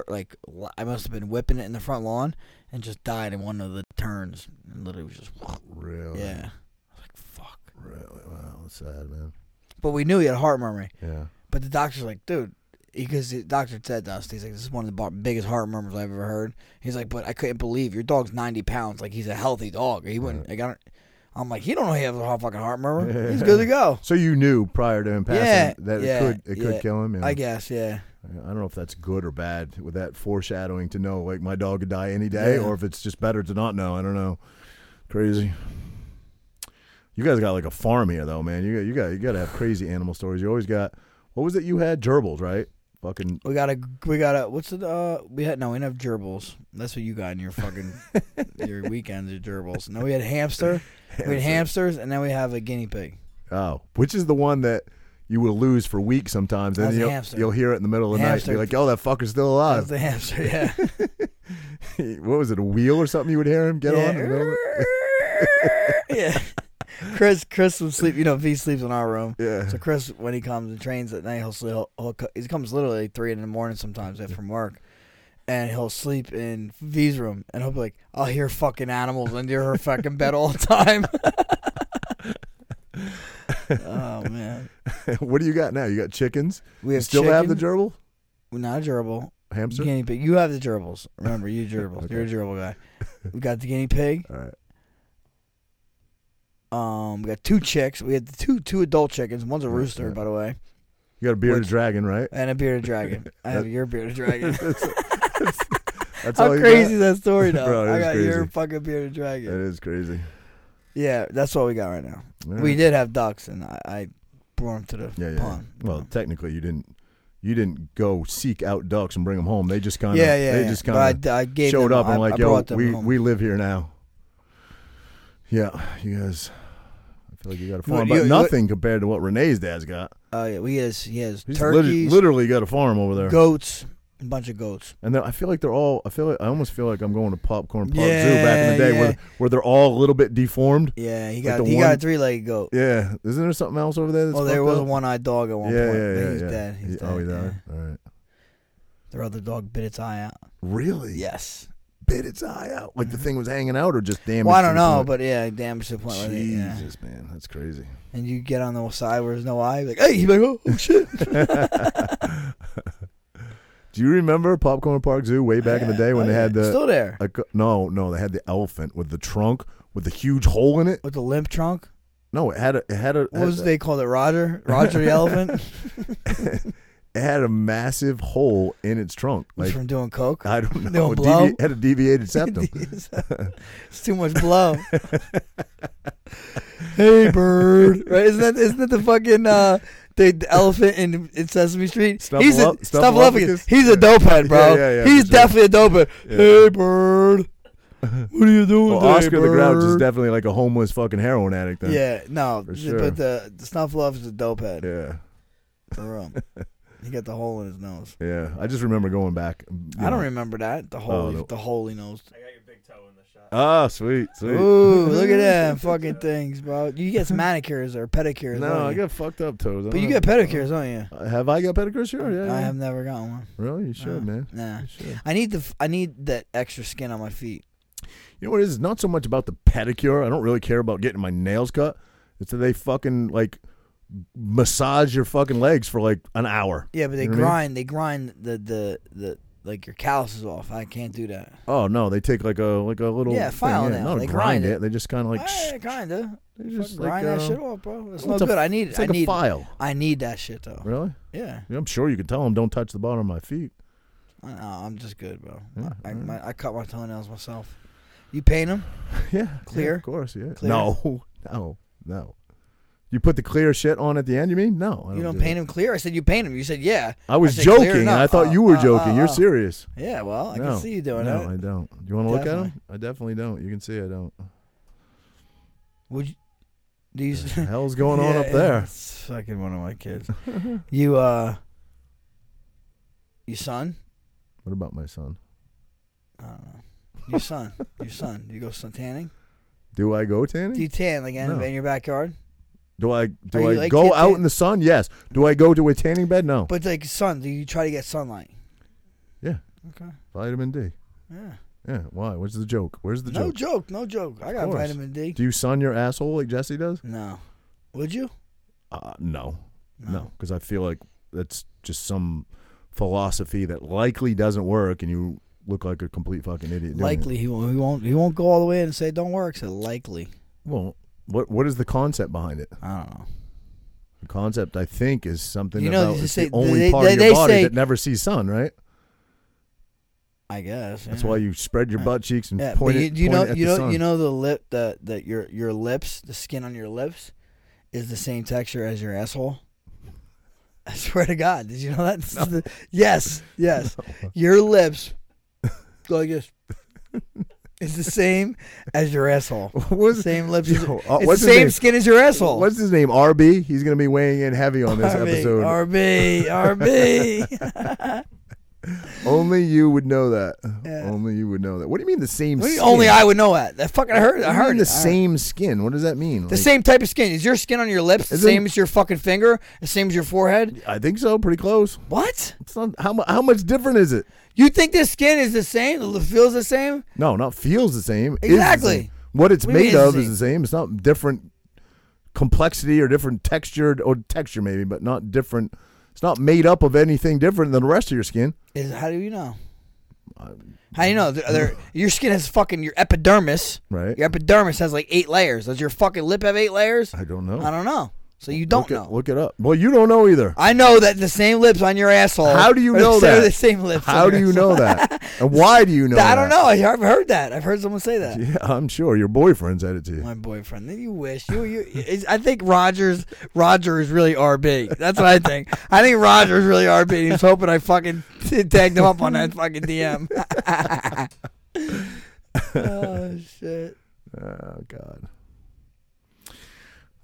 like I must have been whipping it in the front lawn and just died in one of the turns and literally was just Really? yeah. I was like fuck. Really? Wow, that's sad, man. But we knew he had a heart murmur. Yeah. But the doctor's like, dude, because the doctor said to us, he's like, this is one of the biggest heart murmurs I've ever heard. He's like, but I couldn't believe your dog's 90 pounds. Like, he's a healthy dog. He wouldn't, like, I don't, I'm like, he don't know he has a heart- fucking heart murmur. He's good to go. So you knew prior to him passing Yeah, that yeah, it could it could kill him. yeah. I guess, yeah. I don't know if that's good or bad with that foreshadowing to know like my dog could die any day, Yeah. or if it's just better to not know. I don't know. Crazy. You guys got like a farm here though, man. You got you got you got to have crazy animal stories. You always got. What was it you had? Gerbils, right? Fucking We got a, we got a, what's the, uh, we had, no, we didn't have gerbils. That's what you got in your fucking, [LAUGHS] your weekends, your gerbils. No, we had hamster. We had hamsters, and then we have a guinea pig. oh, which is the one that you will lose for weeks sometimes, and That's then a you'll, hamster. you'll hear it in the middle of the night. Hamster. You're like, oh, that fucker's still alive." That's the hamster, yeah. [LAUGHS] what was it? A wheel or something? You would hear him get yeah. on. in the middle of it? [LAUGHS] yeah. Chris, Chris would sleep. You know, he sleeps in our room. Yeah. So Chris, when he comes and trains at night, he'll sleep. He'll, he'll, he comes literally three in the morning sometimes after from work, and he'll sleep in V's room, and he'll be like, "I'll hear fucking animals under her fucking bed all the time." [LAUGHS] oh man, [LAUGHS] what do you got now? You got chickens. we You have still have the chicken. gerbil not a gerbil, hamster. guinea pig. You have the gerbils. Remember, you gerbils. [LAUGHS] You're a gerbil guy. We got the guinea pig. All right. Um, we got two chicks. We had two two adult chickens. One's a rooster, by the way, You got a bearded Which- dragon, right? and a bearded dragon. [LAUGHS] I have your bearded dragon. [LAUGHS] That's [LAUGHS] How all you crazy is that story though? Bro, it I is got your crazy. fucking bearded dragon. is crazy. Yeah, that's what we got right now. We did have ducks, and I, I brought them to the Yeah, yeah. pond. Well, technically, you didn't. You didn't go seek out ducks and bring them home. They just kind of. yeah, yeah. They yeah. just kind of I, I gave showed them, up and I, like, I yo, brought them we home. we live here now. Yeah, you guys. I feel like you got a farm, but you- nothing compared to what Renee's dad's got. Oh yeah, we has he has He's literally, turkeys, literally got a farm over there. goats, a bunch of goats. And then I feel like they're all. I feel like I almost feel like I'm going to Popcorn Park Zoo back in the day, yeah. where where they're all a little bit deformed. Yeah, he got the he got a three legged goat. Yeah, isn't there something else over there? That's oh, Well, there fucked was a up? one eyed dog at one yeah, point. yeah, but yeah, he's yeah. dead. He's He- oh, dead. oh, he's yeah. out. All right. Their other dog bit its eye out. Really? Yes. Bit its eye out. Like the mm-hmm. thing was hanging out, or just damaged. Well, I don't know, but yeah, damage to the point. Where they, yeah. Jesus, man, that's crazy. And you get on the side where there's no eye, like, hey, he's like, oh, oh shit. [LAUGHS] Do you remember Popcorn Park Zoo way back in the day when Oh, they had the? still there no, no, they had the elephant with the trunk with the huge hole in it. with the limp trunk. No, it had a, it had a, What was they called it? Roger, Roger the [LAUGHS] elephant. [LAUGHS] it had a massive hole in its trunk. Like from doing coke. I don't know, it blow? devi- had a deviated [LAUGHS] septum. it's too much blow. hey bird, [LAUGHS] right? Isn't that isn't that the fucking uh, the, elephant in, in Sesame Street? He's a Snuffleup- Snuffleupagus? He's a dopehead, bro. Yeah, yeah, yeah, He's for sure. definitely a dopehead. Yeah. Hey bird, what are you doing? Well, Oscar the Grouch is definitely like a homeless fucking heroin addict. Then. Yeah, no, sure. but the, the Snuffleupagus is a dopehead. yeah, For real. [LAUGHS] he got the hole in his nose. yeah. I just remember going back. you I don't remember that. The holy, no. the holy nose. I got your big toe in the shot. Ah, sweet, sweet. Ooh, [LAUGHS] look at that fucking things, bro. You get some manicures or pedicures. No, don't I you? got fucked up toes. I But you don't get pedicures, don't you? Uh, Have I got pedicures? Sure, yeah. I yeah. have never gotten one. Really, you should, No. man. Nah. You should. I need the f- I need that extra skin on my feet. You know what it is? It's not so much about the pedicure. I don't really care about getting my nails cut. It's that they fucking like massage your fucking legs for like an hour. Yeah, but they You know what I mean? grind. They grind the the the like your calluses off. I can't do that. Oh no, they take like a like a little Yeah, thing, file yeah. nail. Not They grind grind it. it. They just kind of like Eh, kinda. they Fucking just like, grind that uh, shit off, bro. It's no it's a- good. I need. It's like I need. a file. I need that shit though. Really? Yeah. Yeah, I'm sure you could tell them don't touch the bottom of my feet. I, no, I'm just good, bro. I, I, my, I cut my toenails myself. You paint them? [LAUGHS] Yeah, yeah, Clear? of course, yeah. Clear? No, [LAUGHS] no, no. You put the clear shit on at the end. You mean? No, I You don't do paint that. them clear? I said you paint them. You said yeah. I was I said joking. and I thought Uh, you were uh, joking. uh, You're uh. serious. Yeah, well, I no, can see you doing no, it. No, I don't. Do you want to look at them? I definitely don't. You can see I don't. Would you? These the [LAUGHS] hell's going on up there? It's fucking one of my kids. [LAUGHS] you uh, your son? What about my son? I don't know. Your son. your son. Do you go sun tanning? Do I go tanning? Do you tan like in, No. in your backyard? Do I do you I like go out tan- in the sun? Yes. Do I go to a tanning bed? No. But like sun, do you try to get sunlight? Yeah. Okay. Vitamin D. Yeah. Yeah. Why? What's the joke? Where's the no joke? No joke. No joke. I got vitamin D. Do you sun your asshole like Jesse does? No. Would you? Uh, no, no, because I feel like that's just some philosophy that likely doesn't work, and you look like a complete fucking idiot. Likely he won't, he won't he won't go all the way and say don't work. So likely. Well, what what is the concept behind it? I don't know. The concept, I think, is something You know, about they it's say- the only they- part they- of they your body say- that never sees sun, right? I guess That's yeah. why you spread your butt cheeks and Yeah, point but it. you, you point know, it at you the know, sun. you know the lip, the that your your lips, the skin on your lips, is the same texture as your asshole. I swear to God, did you know that? This is the- yes, yes, [LAUGHS] your lips go like this. [LAUGHS] It's the same as your asshole. [LAUGHS] What's- Same lips. Yo, uh, it's the same name? skin as your asshole. What's his name? RB. He's gonna be weighing in heavy on this RB, episode. RB, RB. [LAUGHS] Only you would know that. Yeah. Only you would know that. What do you mean the same? What do you- skin? Only I would know that. That fucking I heard. I heard the I heard it. same skin. What does that mean? The Like, same type of skin. Is your skin on your lips the same as your fucking finger? The same as your forehead? I think so. Pretty close. What? It's not how how much different is it? You think this skin is the same? It feels the same? No, not feels the same. is the Exactly. same. What it's What made of the is the same. It's not different complexity or different texture or texture maybe, but not different. It's not made up of anything different than the rest of your skin. Is how do you know? How do you know? They're- they're- [SIGHS] your skin has fucking your epidermis. Right. Your epidermis has like eight layers. Does your fucking lip have eight layers? I don't know. I don't know. So you don't look know. It, look it up. Well, you don't know either. I know that the same lips on your asshole. How do you know that? The same lips. How do you asshole. know that? [LAUGHS] and why do you know? That? I don't that? know. I've heard that. I've heard someone say that. [LAUGHS] Yeah, I'm sure your boyfriend said it to you. My boyfriend. Then you wish you. You. I think Rogers. Roger is really RB. That's what I think. I think Roger is really RB. He's hoping I fucking [LAUGHS] tagged him up on that fucking DM. oh shit! Oh God.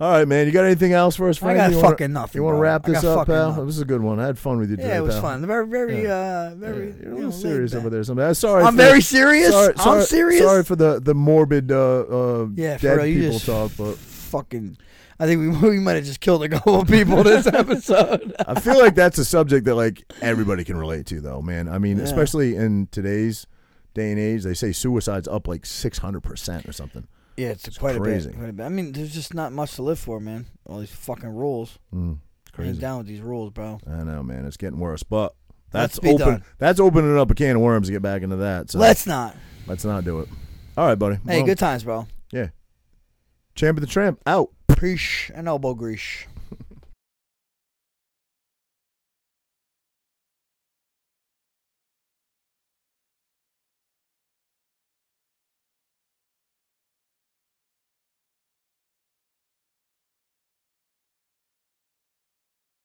All right, man. You got anything else for us, I got you wanna, fucking nothing. You want to wrap this up, pal? nothing. This is a good one. I had fun with you today, Yeah, it was pal. fun. Very, very, Yeah. uh, very. Yeah, you're a you little know, serious over there. Something. I'm sorry. I'm for- very serious. Sorry, I'm serious. Sorry for the the morbid uh, uh, Yeah, dead real, people talk, but Fucking. I think we [LAUGHS] we might have just killed a couple of people this [LAUGHS] episode. I feel like that's a subject that like everybody can relate to, though, man. I mean, Yeah. especially in today's day and age, they say suicide's up like 600 percent or something. Yeah, it's, quite crazy. a bit. Quite a bit. I mean, there's just not much to live for, man. All these fucking rules. Mm, it's crazy. down with these rules, bro. I know, man. It's getting worse, but that's open. done. That's opening up a can of worms to get back into that. So Let's not. let's not do it. All right, buddy. Hey, Well, good times, bro. Yeah. Champ of the Tramp out. Preach and elbow grease.